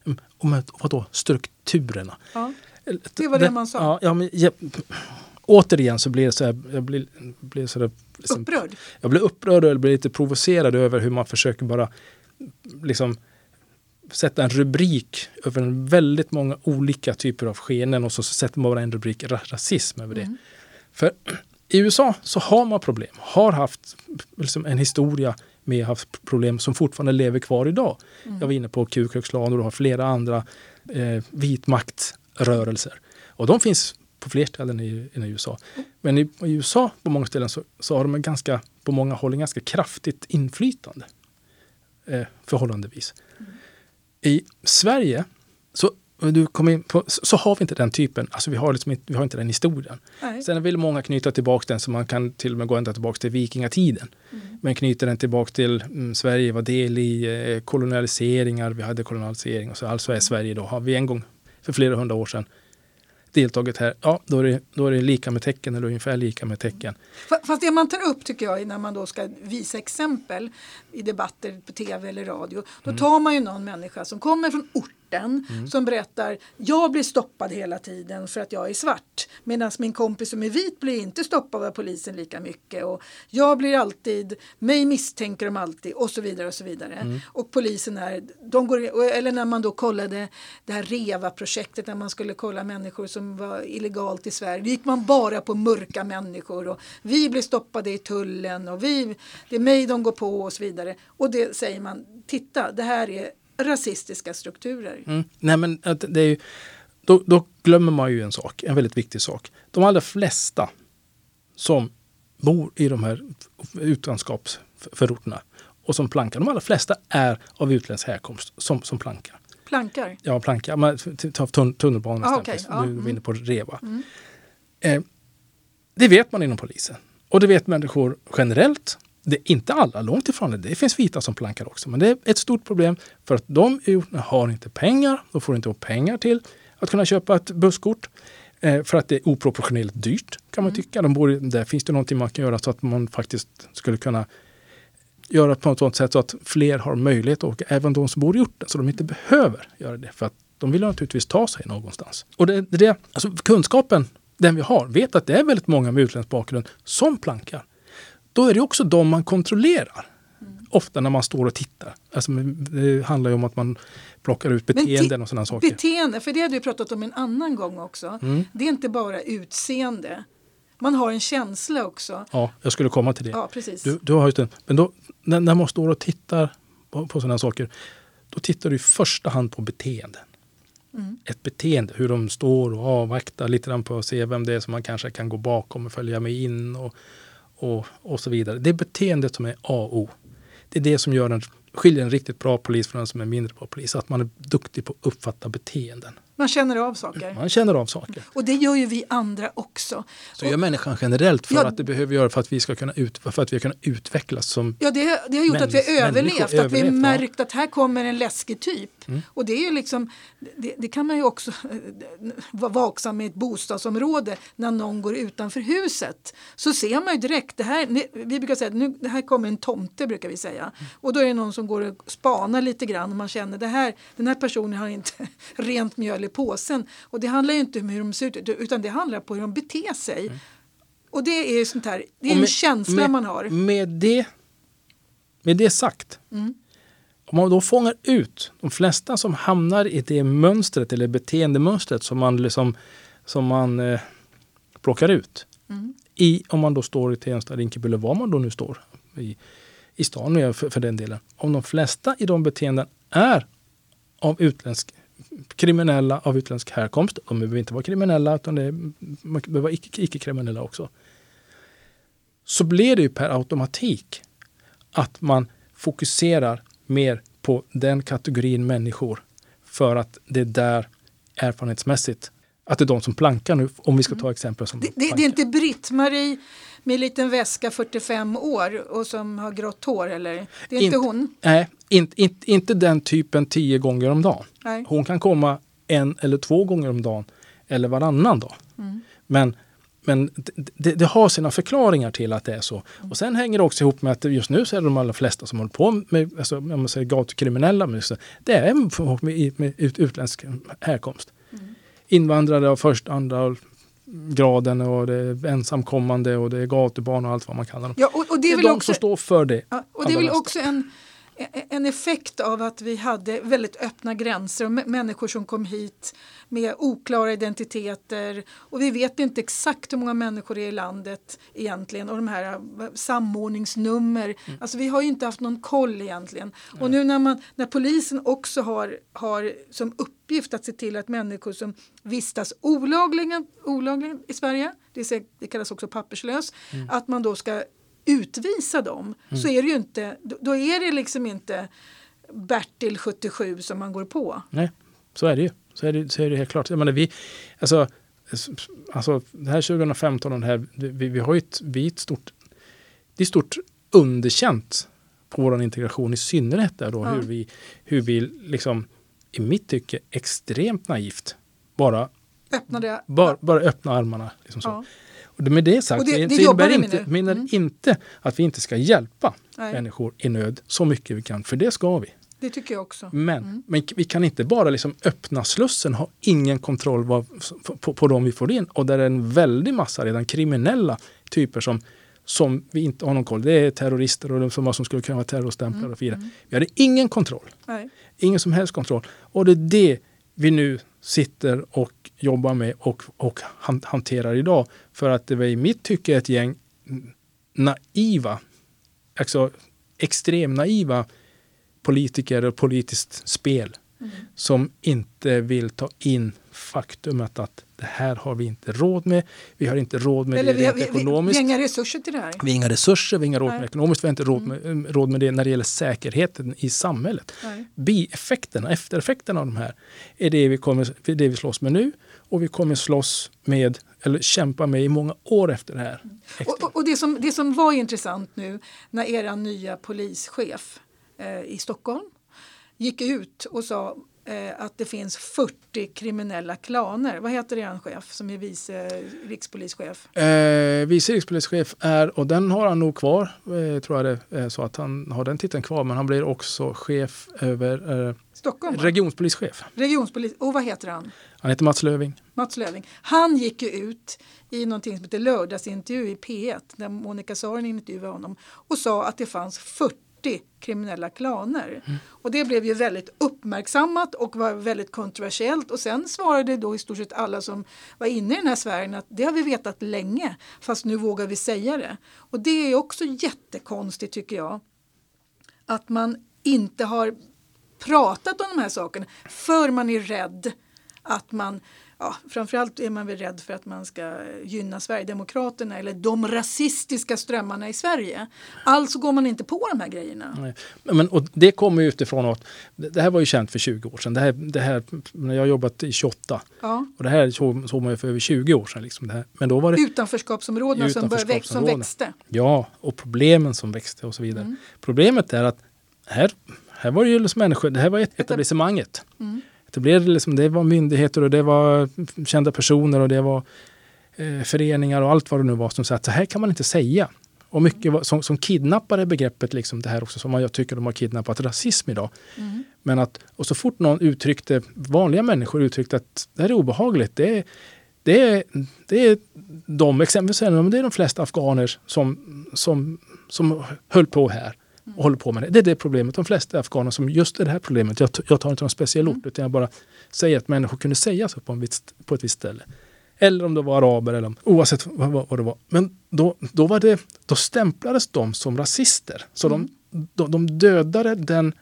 Mm, men vadå strukturerna? Ja, det var det, man sa. Ja, ja, men, ja, återigen så blir det så här, jag blir, blir så där, liksom, upprörd? Jag blir upprörd och blir lite provocerad över hur man försöker bara liksom sätta en rubrik över en väldigt många olika typer av skenen och så, sätter man bara en rubrik rasism över det. Mm. För i USA så har man problem, har haft liksom en historia med haft problem som fortfarande lever kvar idag. Mm. Jag var inne på Ku Klux Klan och du har flera andra eh, vitmaktrörelser. Och de finns på fler ställen i, i USA. Men i, i, USA på många ställen så, så har de ganska, på många håll en ganska kraftigt inflytande. Eh, förhållandevis. Mm. I Sverige så, du kom in på, så har vi inte den typen, alltså vi har, liksom inte, vi har inte den historien. Nej. Sen vill många knyta tillbaka den så man kan till och med gå ända tillbaka till vikingatiden. Mm. Men knyter den tillbaka till mm, Sverige var del i eh, kolonialiseringar, vi hade kolonialisering och så. Alltså är. Sverige då, har vi en gång för flera hundra år sedan deltagit här, ja då är, det, då är det lika med tecken eller ungefär lika med tecken. Fast det man tar upp tycker jag när man då ska visa exempel i debatter på tv eller radio, då mm. tar man ju någon människa som kommer från ort orten mm. som berättar jag blir stoppad hela tiden för att jag är svart medan min kompis som är vit blir inte stoppad av polisen lika mycket och jag blir alltid, mig misstänker de alltid och så vidare och så vidare. Mm. Och polisen är, de går, eller när man då kollade det här REVA-projektet när man skulle kolla människor som var illegalt i Sverige. Då gick man bara på mörka människor och vi blir stoppade i tullen och vi, det är mig de går på och så vidare. Och det säger man, titta det här är rasistiska strukturer. Mm. Nej, men det är ju, då, då, glömmer man ju en sak, en väldigt viktig sak. De allra flesta som bor i de här utanskapsförorterna och som plankar, de allra flesta är av utländsk härkomst som, som plankar. Plankar? Ja, plankar. Ta tunnelbanan ah, okay. ja. Du var inne på REVA. Mm. Eh, det vet man inom polisen. Och det vet människor generellt det är inte alla, långt ifrån det. Det finns vita som plankar också. Men det är ett stort problem för att de har inte pengar. De får inte pengar till att kunna köpa ett busskort. Eh, för att det är oproportionerligt dyrt kan man mm. tycka. De bor, där finns det någonting man kan göra så att man faktiskt skulle kunna göra på ett sådant sätt så att fler har möjlighet att åka. Även de som bor i orten. Så de inte behöver göra det. För att de vill naturligtvis ta sig någonstans. Och det, det, alltså kunskapen, den vi har, vet att det är väldigt många med utländsk bakgrund som plankar då är det också de man kontrollerar. Mm. Ofta när man står och tittar. Alltså, det handlar ju om att man plockar ut beteenden och sådana saker. Beteende, för det hade vi pratat om en annan gång också. Mm. Det är inte bara utseende. Man har en känsla också. Ja, jag skulle komma till det. Ja, precis. Du, du har just en, men då, när, när man står och tittar på, på sådana saker, då tittar du i första hand på beteenden. Mm. Ett beteende, hur de står och avvaktar lite grann på att se vem det är som man kanske kan gå bakom och följa med in. Och, och, och så vidare. Det är beteendet som är A och O. Det är det som gör en, skiljer en riktigt bra polis från en som är mindre bra polis. Att man är duktig på att uppfatta beteenden. Man känner av saker. Man känner av saker. Och det gör ju vi andra också. Så gör människan generellt för ja, att det behöver göra för att vi ska kunna, ut, för att vi ska kunna utvecklas som Ja, det, det har gjort att vi har överlevt. Att vi har märkt att här kommer en läskig typ. Mm. Och det är ju liksom, det, det, kan man ju också vara vaksam med ett bostadsområde när någon går utanför huset. Så ser man ju direkt, det här, vi brukar säga nu, det här kommer en tomte brukar vi säga. Mm. Och då är det någon som går och spanar lite grann och man känner det här, den här personen har inte *laughs* rent mjöl i påsen. Och det handlar ju inte om hur de ser ut utan det handlar på hur de beter sig. Mm. Och det är sånt här, det är med, en känsla med, man har. Med det, med det sagt, mm. om man då fångar ut de flesta som hamnar i det mönstret eller beteendemönstret som man, liksom, som man eh, plockar ut. Mm. I, om man då står i Tensta, Rinkeby eller var man då nu står i, i stan för, för den delen. Om de flesta i de beteenden är av utländsk kriminella av utländsk härkomst. De behöver inte vara kriminella, utan det man behöver vara icke-kriminella också. Så blir det ju per automatik att man fokuserar mer på den kategorin människor för att det är där erfarenhetsmässigt att det är de som plankar nu, om vi ska ta exempel som det, det, det är inte Britt-Marie med en liten väska 45 år och som har grått hår eller? Det är inte, hon? Nej, inte, inte, inte den typen tio gånger om dagen. Nej. Hon kan komma en eller två gånger om dagen eller varannan dag. Mm. Men, men det, det, har sina förklaringar till att det är så. Och sen hänger det också ihop med att just nu så är det de allra flesta som håller på med alltså, om man säger gatukriminella, det är folk med, med utländsk härkomst. Invandrare av första, andra graden och det är ensamkommande och det är gatubarn och allt vad man kallar dem. Ja, och, och det, är det är de också, som står för det. Ja, och det är väl också en, en effekt av att vi hade väldigt öppna gränser och människor som kom hit med oklara identiteter och vi vet inte exakt hur många människor det är i landet egentligen och de här äh, samordningsnummer. Mm. Alltså vi har ju inte haft någon koll egentligen. Mm. Och nu när, man, när polisen också har, har som uppgift att se till att människor som vistas olagligen, olagligen i Sverige, det, det kallas också papperslös, mm. att man då ska utvisa dem mm. så är det ju inte, då är det liksom inte Bertil 77 som man går på. Nej, så är det ju. Så är det, så är det helt klart. Jag menar, vi, alltså, alltså, det här 2015 och det här, vi, vi har ju ett, vi ett stort, det är stort underkänt på vår integration, i synnerhet där då ja. hur vi, hur vi liksom, i mitt tycke, extremt naivt bara, Öppnade, bara, bara öppna armarna. Liksom så. Ja. Med det sagt det, det, det innebär inte, menar mm. inte att vi inte ska hjälpa Nej. människor i nöd så mycket vi kan, för det ska vi. Det tycker jag också. Men, mm. men vi kan inte bara liksom öppna slussen, ha ingen kontroll på, på, på de vi får in. Och där är en väldig massa redan kriminella typer som, som vi inte har någon koll. Det är terrorister och de som, som skulle kunna vara terrorstämplare mm. och fira. Mm. Vi hade ingen kontroll. Nej. Ingen som helst kontroll. Och det är det vi nu sitter och jobbar med och, och hanterar idag. För att det var i mitt tycke ett gäng naiva, alltså extremt naiva politiker och politiskt spel mm. som inte vill ta in faktumet att det här har vi inte råd med. Vi har inte råd med Eller det rent vi, ekonomiskt. Vi, vi har inga resurser till det här. Vi har inga resurser, vi har inga råd med det ekonomiskt, vi har inte råd med, mm. råd med det när det gäller säkerheten i samhället. Nej. Bieffekterna, eftereffekterna av de här är det vi, kommer, det vi slåss med nu och vi kommer slåss med eller kämpa med i många år efter det här. Och, och, och, det, som, det som var intressant nu när er nya polischef eh, i Stockholm gick ut och sa att det finns 40 kriminella klaner. Vad heter er chef som är vice rikspolischef? Eh, vice rikspolischef är, och den har han nog kvar, eh, tror jag det är så att han har den titeln kvar, men han blir också chef över eh, Stockholm? Regionspolischef. Regionspolis, och vad heter han? Han heter Mats Löving. Mats Löving. Han gick ju ut i någonting som heter lördagsintervju i P1 där Monica Saarinen intervjuade honom och sa att det fanns 40 kriminella klaner. Mm. Och det blev ju väldigt uppmärksammat och var väldigt kontroversiellt och sen svarade då i stort sett alla som var inne i den här sfären att det har vi vetat länge fast nu vågar vi säga det. Och det är också jättekonstigt tycker jag att man inte har pratat om de här sakerna för man är rädd att man ja, framförallt är man väl rädd för att man ska gynna Sverigedemokraterna eller de rasistiska strömmarna i Sverige. Alltså går man inte på de här grejerna. Nej. Men, och det kommer utifrån att det här var ju känt för 20 år sedan. Det här, det här, när jag har jobbat i 28 ja. och det här såg, såg man ju för över 20 år sedan. Liksom det här. Men då var det utanförskapsområdena, utanförskapsområdena som, som växte. Ja, och problemen som växte och så vidare. Mm. Problemet är att här, här var det ju liksom människor, det här var etablissemanget. Mm etablerade liksom, det var myndigheter och det var kända personer och det var eh, föreningar och allt vad det nu var som sa att så här kan man inte säga. Och mycket som, som kidnappade begreppet, liksom det här också som jag tycker de har kidnappat rasism idag. Mm. Men att, och så fort någon uttryckte, vanliga människor uttryckte att det här är obehagligt, det är, det är, det är de, exempelvis det är de flesta afghaner som, som, som höll på här och håller på med det. Det är det problemet. De flesta afghaner som just är det här problemet. Jag, jag tar inte någon speciell ort mm. utan jag bara säger att människor kunde säga så på, en viss, på ett visst ställe. Eller om det var araber eller oavsett vad, vad det var. Men då, då, var det, då stämplades de som rasister. Så mm. de, de, de dödade den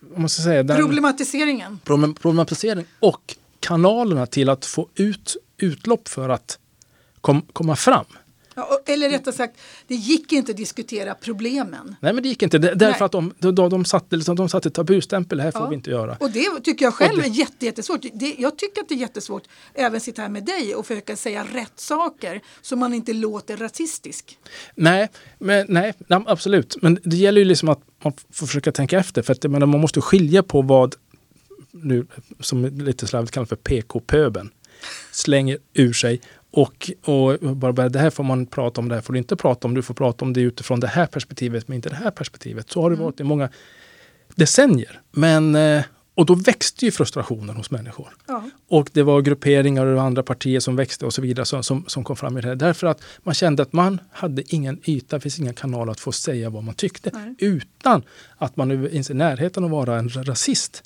vad måste jag säga, den Problematiseringen. problem- problematisering och kanalerna till att få ut utlopp för att kom, komma fram. Ja, eller rättare sagt, det gick inte att diskutera problemen. Nej men det gick inte, därför Nej. att de, de, de, satte, liksom, de satte tabustämpel, det här får Ja. vi inte göra. Och det tycker jag själv det- är jätte, jättesvårt. Det, jag tycker att det är jättesvårt även sitta här med dig och försöka säga rätt saker så man inte låter rasistisk. Nej, men, nej, absolut. Men det gäller ju liksom att man får försöka tänka efter. För att, menar, man måste skilja på vad, nu, som lite slarvigt kallas för PK-pöben, slänger ur sig. Och, och bara, det här får man prata om, det här får du inte prata om. Du får prata om det utifrån det här perspektivet, men inte det här perspektivet. Så har det varit i många decennier. Men, eh, och då växte ju frustrationen hos människor. Ja. Och det var grupperingar och andra partier som växte och så vidare som, som, som kom fram i det här. Därför att man kände att man hade ingen yta, det finns inga kanaler att få säga vad man tyckte. Nej. Utan att man ens i närheten att vara en rasist.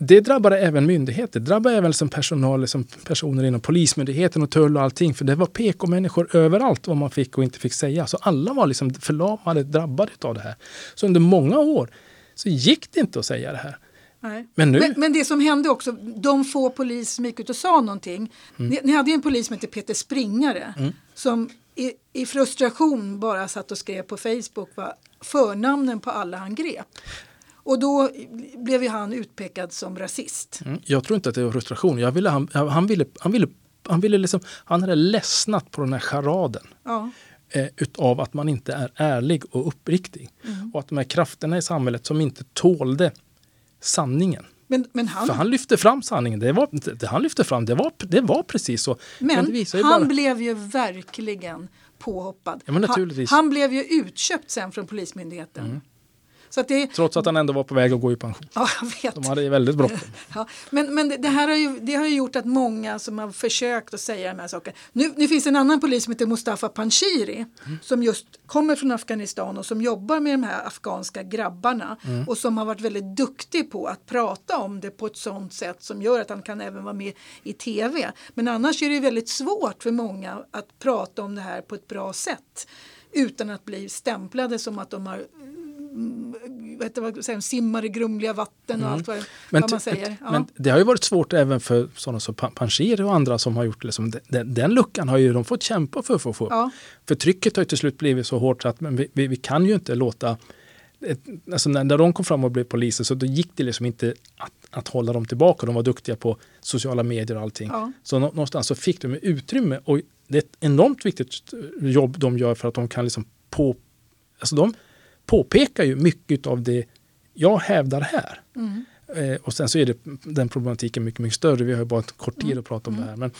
Det drabbade även myndigheter, det drabbade även som personal, som personer inom polismyndigheten och tull och allting. För det var PK-människor överallt vad man fick och inte fick säga. Så alla var liksom förlamade, drabbade av det här. Så under många år så gick det inte att säga det här. Men nu- Men, men det som hände också, de få poliser som gick ut och sa någonting. Mm. Ni, ni hade ju en polis som hette Peter Springare som i, i frustration bara satt och skrev på Facebook vad förnamnen på alla han grep. Och då blev ju han utpekad som rasist. Mm. Jag tror inte att det var frustration. Jag ville, han, han, ville, han, ville, han, ville liksom, han hade ledsnat på den här charaden. Ja. Eh, utav att man inte är ärlig och uppriktig. Och att de här krafterna i samhället som inte tålde sanningen. Men, men, han, För han lyfte fram sanningen. Det, var, det han lyfte fram, det var, det var precis så. men ju han bara, blev ju verkligen påhoppad. Ja, men. Han, han blev ju utköpt sen från Polismyndigheten. Så att det, trots att han ändå var på väg att gå i pension. ja, jag vet. De hade ju väldigt bråttom. *laughs* Ja, men men det, det här har ju, det har ju gjort att många som har försökt att säga de här sakerna. Nu, nu finns en annan polis som heter Mustafa Panshiri som just kommer från Afghanistan och som jobbar med de här afghanska grabbarna och som har varit väldigt duktig på att prata om det på ett sånt sätt som gör att han kan även vara med i tv. Men annars är det väldigt svårt för många att prata om det här på ett bra sätt utan att bli stämplade som att de har vet vad säger, simmar i grumliga vatten och allt vad, Men, vad man säger. Ja. men det har ju varit svårt även för sådana som Pa- Panshir och andra som har gjort liksom, den, den luckan har ju de fått kämpa för, för att få upp. Ja. För trycket har ju till slut blivit så hårt så att men vi, vi, vi kan ju inte låta alltså när, när de kom fram och blev poliser så då gick det liksom inte att, att hålla dem tillbaka. De var duktiga på sociala medier och allting. Ja. Så nå, någonstans så fick de utrymme och det är ett enormt viktigt jobb de gör för att de kan liksom på, alltså de påpekar ju mycket av det jag hävdar här. Mm. Eh, och sen så är det, den problematiken mycket, mycket större. Vi har ju bara ett kort Mm. tid att prata om det här. Men,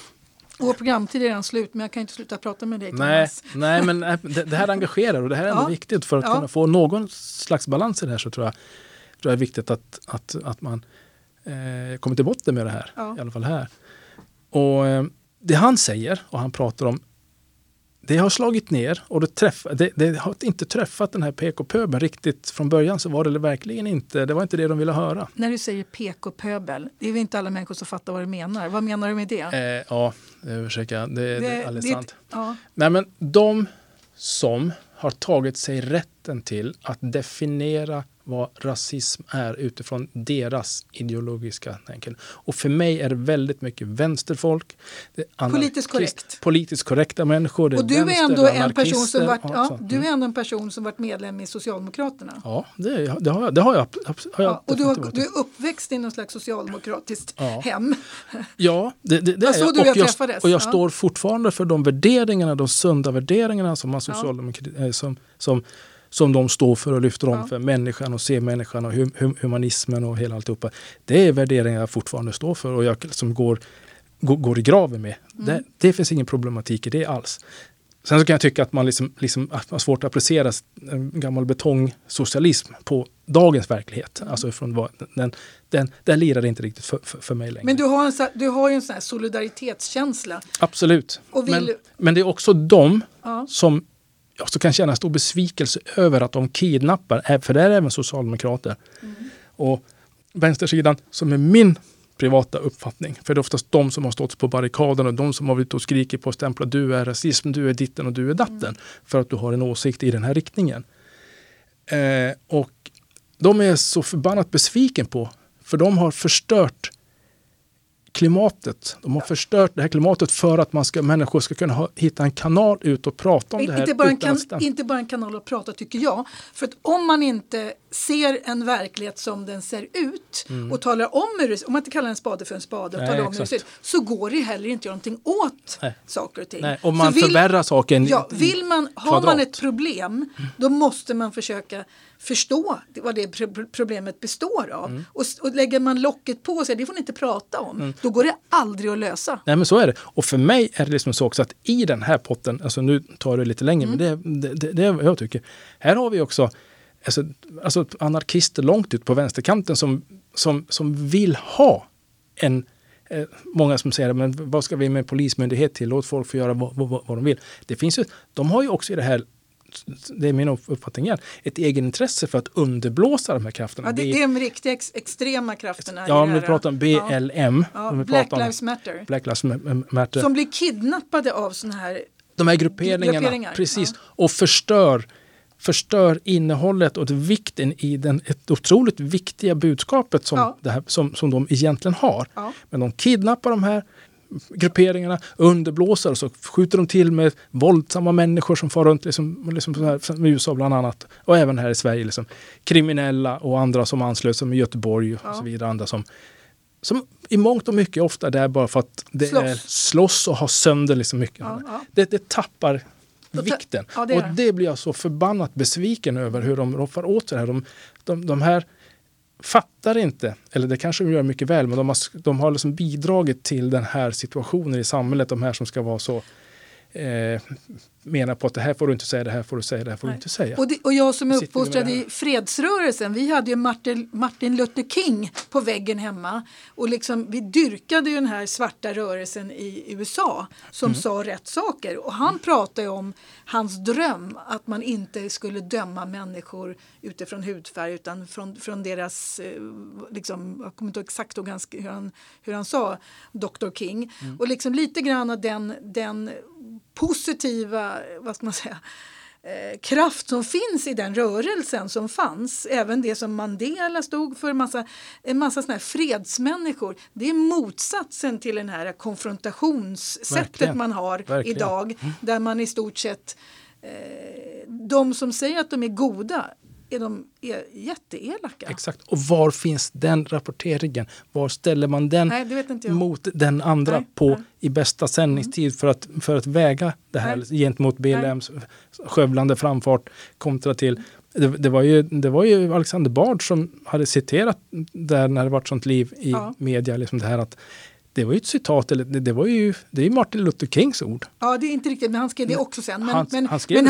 Vår programtid är redan slut men jag kan inte sluta prata med dig nej, nej, men eh, det, det här engagerar och det här är ändå *laughs* Ja. viktigt. För att Ja. kunna få någon slags balans i det här så tror jag, tror jag är viktigt att, att, att man eh, kommer till botten med det här. Ja. I alla fall här. Och eh, det han säger och han pratar om det har slagit ner och det, träff, det, det har inte träffat den här PK-pöben riktigt från början så var det verkligen inte, det var inte det de ville höra. När du säger PK-pöbel, det är väl inte alla människor som fattar vad du menar. Vad menar du med det? Eh, ja, det försöker jag. Det, det, är alldeles det- sant. Ja, Nej, men de som har tagit sig rätten till att definiera vad rasism är utifrån deras ideologiska tänken. Och för mig är det väldigt mycket vänsterfolk. Politiskt korrekt. Politiskt korrekta människor. och du är ändå en person som varit, ja, du Mm. är ändå en person som varit medlem i Socialdemokraterna. Ja, det, det, har jag, det har jag. Har jag Ja, och du, har, du är uppväxt i något slags socialdemokratiskt Ja. hem. *laughs* Ja, det, det, det är jag. du och jag jag, och jag ja. står fortfarande för de värderingarna, de sunda värderingarna som, man socialdemokrati, eh, som, som, som de står för och lyfter om Ja. för människan och ser människan och hum, hum, humanismen och hela alltihopa. Det är värderingar jag fortfarande står för och jag som går, går, går i graven med. Mm. Det, det finns ingen problematik i det alls. Sen så kan jag tycka att man liksom, liksom att man har svårt att applicera gammal betongsocialism på dagens verklighet. Mm. Alltså från vad, den, den, den lirar inte riktigt för, för, för mig längre. Men du har, en, du har ju en sån här solidaritetskänsla. Absolut. Vill- men, men det är också de Ja. som också kan känna stor besvikelse över att de kidnappar, ä- för det är även socialdemokrater. Mm. Och vänstersidan, som är min privata uppfattning, för det är oftast de som har stått på barrikaden och de som har varit och skrikit på och stämplat du är rasism, du är ditten och du är datten, Mm. för att du har en åsikt i den här riktningen. Eh, och de är så förbannat besviken på. För de har förstört klimatet. De har förstört det här klimatet för att man ska, människor ska kunna ha, hitta en kanal ut och prata om det här. Inte bara, en kan, inte bara en kanal att prata tycker jag. För att om man inte ser en verklighet som den ser ut och talar om hur det, om man inte kallar en spade för en spade och Mm. Nej, talar om hur det ser ut så går det heller inte att göra någonting åt Nej. saker och ting. Nej, om Så man vill- förvärrar saken Ja, vill man, har kvadrat. man ett problem då måste man försöka förstå vad det pro- problemet består av. Mm. Och, och lägger man locket på sig, det får ni inte prata om, Mm. då går det aldrig att lösa. Nej men så är det. Och för mig är det liksom så också att i den här potten, alltså nu tar det lite längre, men Mm. det, det, det, det är vad jag tycker. Här har vi också alltså, alltså anarkister långt ut på vänsterkanten som, som, som vill ha en eh, Många som säger, men vad ska vi med polismyndighet till? Låt folk få göra vad, vad, vad de vill. Det finns ju, de har ju också i det här, det är min uppfattning igen, ett egenintresse för att underblåsa de här krafterna. Ja, det, är de riktiga ex, extrema krafterna. ja, om vi pratar om BLM, Ja, om Black om Lives Matter. Black Lives Matter. Som blir kidnappade av såna här de här grupperingarna, Grupperingar, precis, och förstör, förstör innehållet och vikten i den, ett otroligt viktiga budskapet som, Ja. det här, som, som de egentligen har. Ja. Men de kidnappar de här grupperingarna, underblåser och så skjuter de till med våldsamma människor som far runt, liksom, liksom här, i USA bland annat, och även här i Sverige. Liksom, kriminella och andra som anslöt sig i Göteborg och Ja. så vidare. Andra som, som i mångt och mycket ofta är där bara för att det Slåss. är slåss och ha sönder liksom mycket. Ja, ja. Det, det tappar vikten. ja, det och det. blir jag så förbannat besviken över hur de roffar åt det här. De, de, de här fattar inte, eller det kanske de gör mycket väl, men de har, de har liksom bidragit till den här situationen i samhället. De här som ska vara så eh, menar på att det här får du inte säga, det här får du säga, det här får Nej. du inte säga. Och, det, och jag som är uppfostrad i fredsrörelsen, vi hade ju Martin, Martin Luther King på väggen hemma. Och liksom, vi dyrkade ju den här svarta rörelsen i USA som Mm. sa rätt saker. Och han pratade om hans dröm att man inte skulle döma människor utifrån hudfärg utan från, från deras, eh, liksom, jag kommer inte ihåg exakt hur han, hur han sa, Dr King. Mm. Och liksom lite grann av den, den positiva, vad ska man säga, eh, kraft som finns i den rörelsen som fanns. Även det som Mandela stod för, massa, en massa såna här fredsmänniskor. Det är motsatsen till den här konfrontationssättet Verkligen. man har Verkligen. Mm. idag. Där man i stort sett, eh, de som säger att de är goda är de är jätteelaka. Exakt. Och var finns den rapporteringen? Var ställer man den Nej, mot den andra Nej, på nej. i bästa sändningstid för att, för att väga det här Nej. gentemot BLMs skövlande framfart kontra till det, det, var ju, det var ju Alexander Bard som hade citerat där när det var sånt liv i Ja. media, liksom det här att det var ju ett citat, eller det, var ju det är Martin Luther Kings ord. Ja, det är inte riktigt, men han skrev det också sen. Men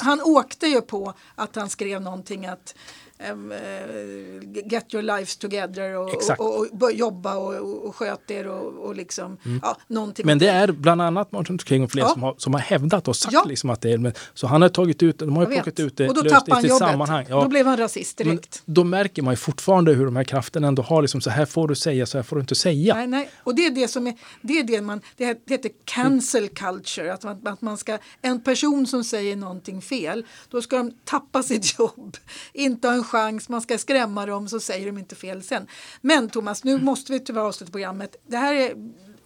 han åkte ju på att han skrev någonting att eh, get your lives together och, och, och, bör jobba och, och, och sköt er och, och liksom, ja, någonting. Mm. Men det är bland annat Martin Luther King och fler Ja. som, har, som har hävdat och sagt Ja. liksom att det är, men, så han har tagit ut, de har ju plockat ut det, och då löst han i sitt sammanhang. Då blev han rasist Men direkt. då märker man ju fortfarande hur de här krafterna ändå har liksom så här får du säga, så här får du inte säga. Nej, nej. Och det är det som är, det är det man, det här- det heter cancel culture. Att man, att man ska, en person som säger någonting fel, då ska de tappa sitt *laughs* jobb, inte ha en chans, man ska skrämma dem så säger de inte fel sen. Men Thomas, nu måste vi tyvärr avsluta programmet. Det här är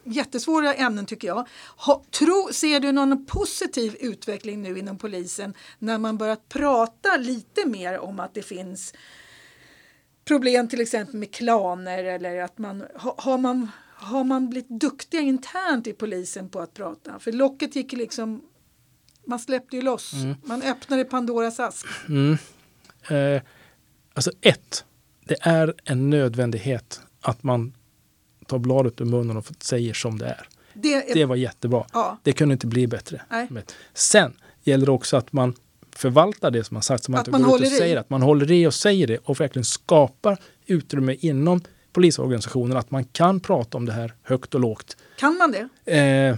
jättesvåra ämnen tycker jag. Ha, tro, ser du någon positiv utveckling nu inom polisen när man börjat prata lite mer om att det finns problem till exempel med klaner eller att man ha- har man har man blivit duktiga internt i polisen på att prata? För locket gick liksom man släppte ju loss. Man öppnade Pandoras ask. Mm. Eh, alltså ett, det är en nödvändighet att man tar bladet ur munnen och säger som det är. Det är, Det var jättebra. ja, Det kunde inte bli bättre. Nej. Sen gäller det också att man förvaltar det som har sagts, att man Att inte man går ut och i. säger att man håller i och säger det och verkligen skapar utrymme inom polisorganisationen att man kan prata om det här högt och lågt. kan man det? Eh,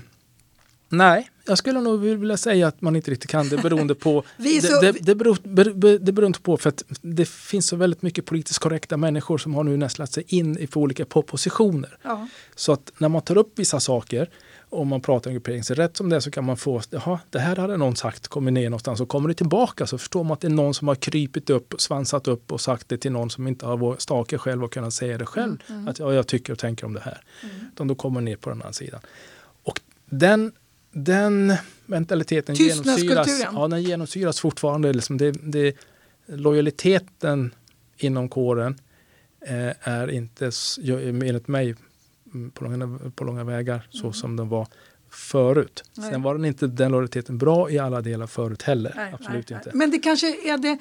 Nej, jag skulle nog vilja säga att man inte riktigt kan det beroende på... *laughs* Det, det, det, beror, ber, det beror inte på för att det finns så väldigt mycket politiskt korrekta människor som har nu nästlat sig in i för olika po- positioner. Ja. Så att när man tar upp vissa saker och man pratar om gruppering, så rätt som det så kan man få, jaha, det här hade någon sagt, kommer ner någonstans och kommer det tillbaka så förstår man att det är någon som har krypit upp, svansat upp och sagt det till någon som inte har varit stake själv och kunnat säga det själv. Att ja, jag tycker och tänker om det här. Utan då kommer ner på den andra sidan. Och den, den mentaliteten genomsyras, ja, den genomsyras fortfarande. Liksom det, det, lojaliteten inom kåren eh, är inte, enligt mig, mm, på långa, på långa vägar så som den var förut. Nej. Sen var den inte den lojaliteten bra i alla delar förut heller. Nej, Absolut nej, inte. Men det kanske är det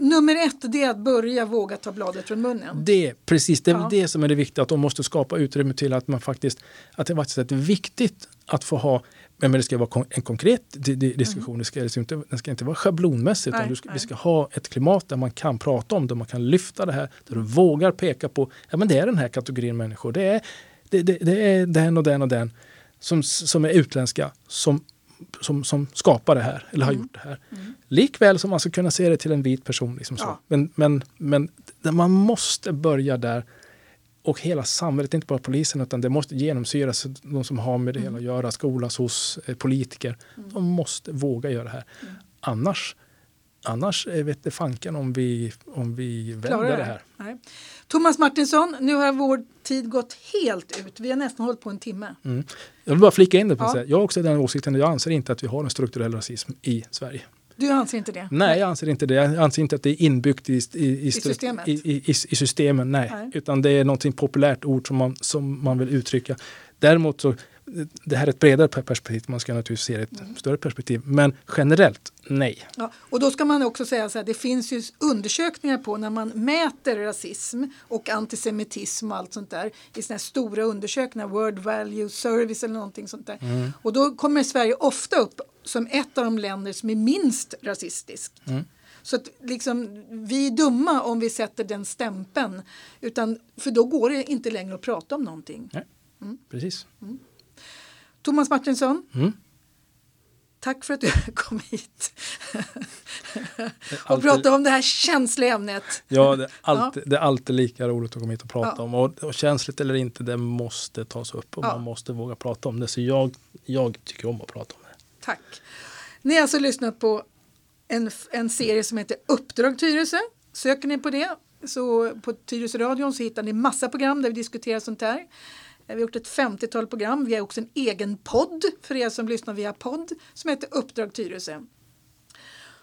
nummer ett, det är att börja våga ta bladet från munnen. Det, precis, det är Ja. det som är det viktiga, att de måste skapa utrymme till att man faktiskt, att det faktiskt är viktigt att få ha, men det ska vara en konkret di- diskussion, det ska, liksom inte, den ska inte vara schablonmässig, utan Nej, du ska, vi ska ha ett klimat där man kan prata om det, man kan lyfta det här, där du vågar peka på, ja men det är den här kategorin människor, det är, det, det, det är den och den och den som, som är utländska, som som, som skapar det här eller har Mm. gjort det här. Likväl som man ska kunna se det till en vit person. Liksom så. Ja. Men, men, men det- man måste börja där. Och hela samhället, inte bara polisen, utan det måste genomsyras. De som har med det hela att göra, skola, hos politiker. De måste våga göra det här. Annars, annars eh, vet det fanken om vi, om vi vänder Klarar det här. Nej. Thomas Martinsson, nu har vår tid gått helt ut. Vi har nästan hållit på en timme. Mm. Jag vill bara flika in det. På Ja. Jag har också den åsikten, jag anser inte att vi har en strukturell rasism i Sverige. Du anser inte det? Nej, jag anser inte det. Jag anser inte att det är inbyggt i, i, i, systemet? I, i, i systemen. Nej. Nej. Utan det är något populärt ord som man, som man vill uttrycka. Däremot så, det här är ett bredare perspektiv. Man ska naturligtvis se det i ett Mm. större perspektiv. Men generellt, nej. Ja, och då ska man också säga så här, det finns ju undersökningar på när man mäter rasism och antisemitism och allt sånt där i såna här stora undersökningar, World Value Service eller någonting sånt där. Och då kommer Sverige ofta upp som ett av de länder som är minst rasistiskt. Så att liksom, vi är dumma om vi sätter den stämpeln. Utan, för då går det inte längre att prata om någonting. nej. Precis. Thomas Martinsson, Mm. tack för att du *laughs* kom hit och Alltid- pratade om det här känsliga ämnet. Ja, det är, alltid, det är alltid lika roligt att komma hit och prata Ja. om. Och, och känsligt eller inte, det måste tas upp och Ja. man måste våga prata om det. Så jag, jag tycker om att prata om det. Tack. Ni har alltså lyssnat på en, en serie som heter Uppdrag Tyresö. Söker ni på det så på Tyresö radion så hittar ni massa program där vi diskuterar sånt här. Vi har gjort ett 50-tal program. Vi har också en egen podd för er som lyssnar via podd som heter Uppdrag Tyresö.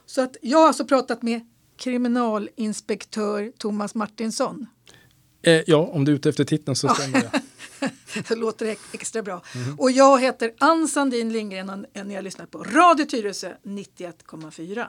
Så att jag har alltså pratat med kriminalinspektör Thomas Martinsson. Eh, ja, om du är ute efter titeln så stämmer det. *laughs* Det låter ex- extra bra. Och jag heter Ann Sandin Lindgren och ni har lyssnat på Radio Tyresö 91,4.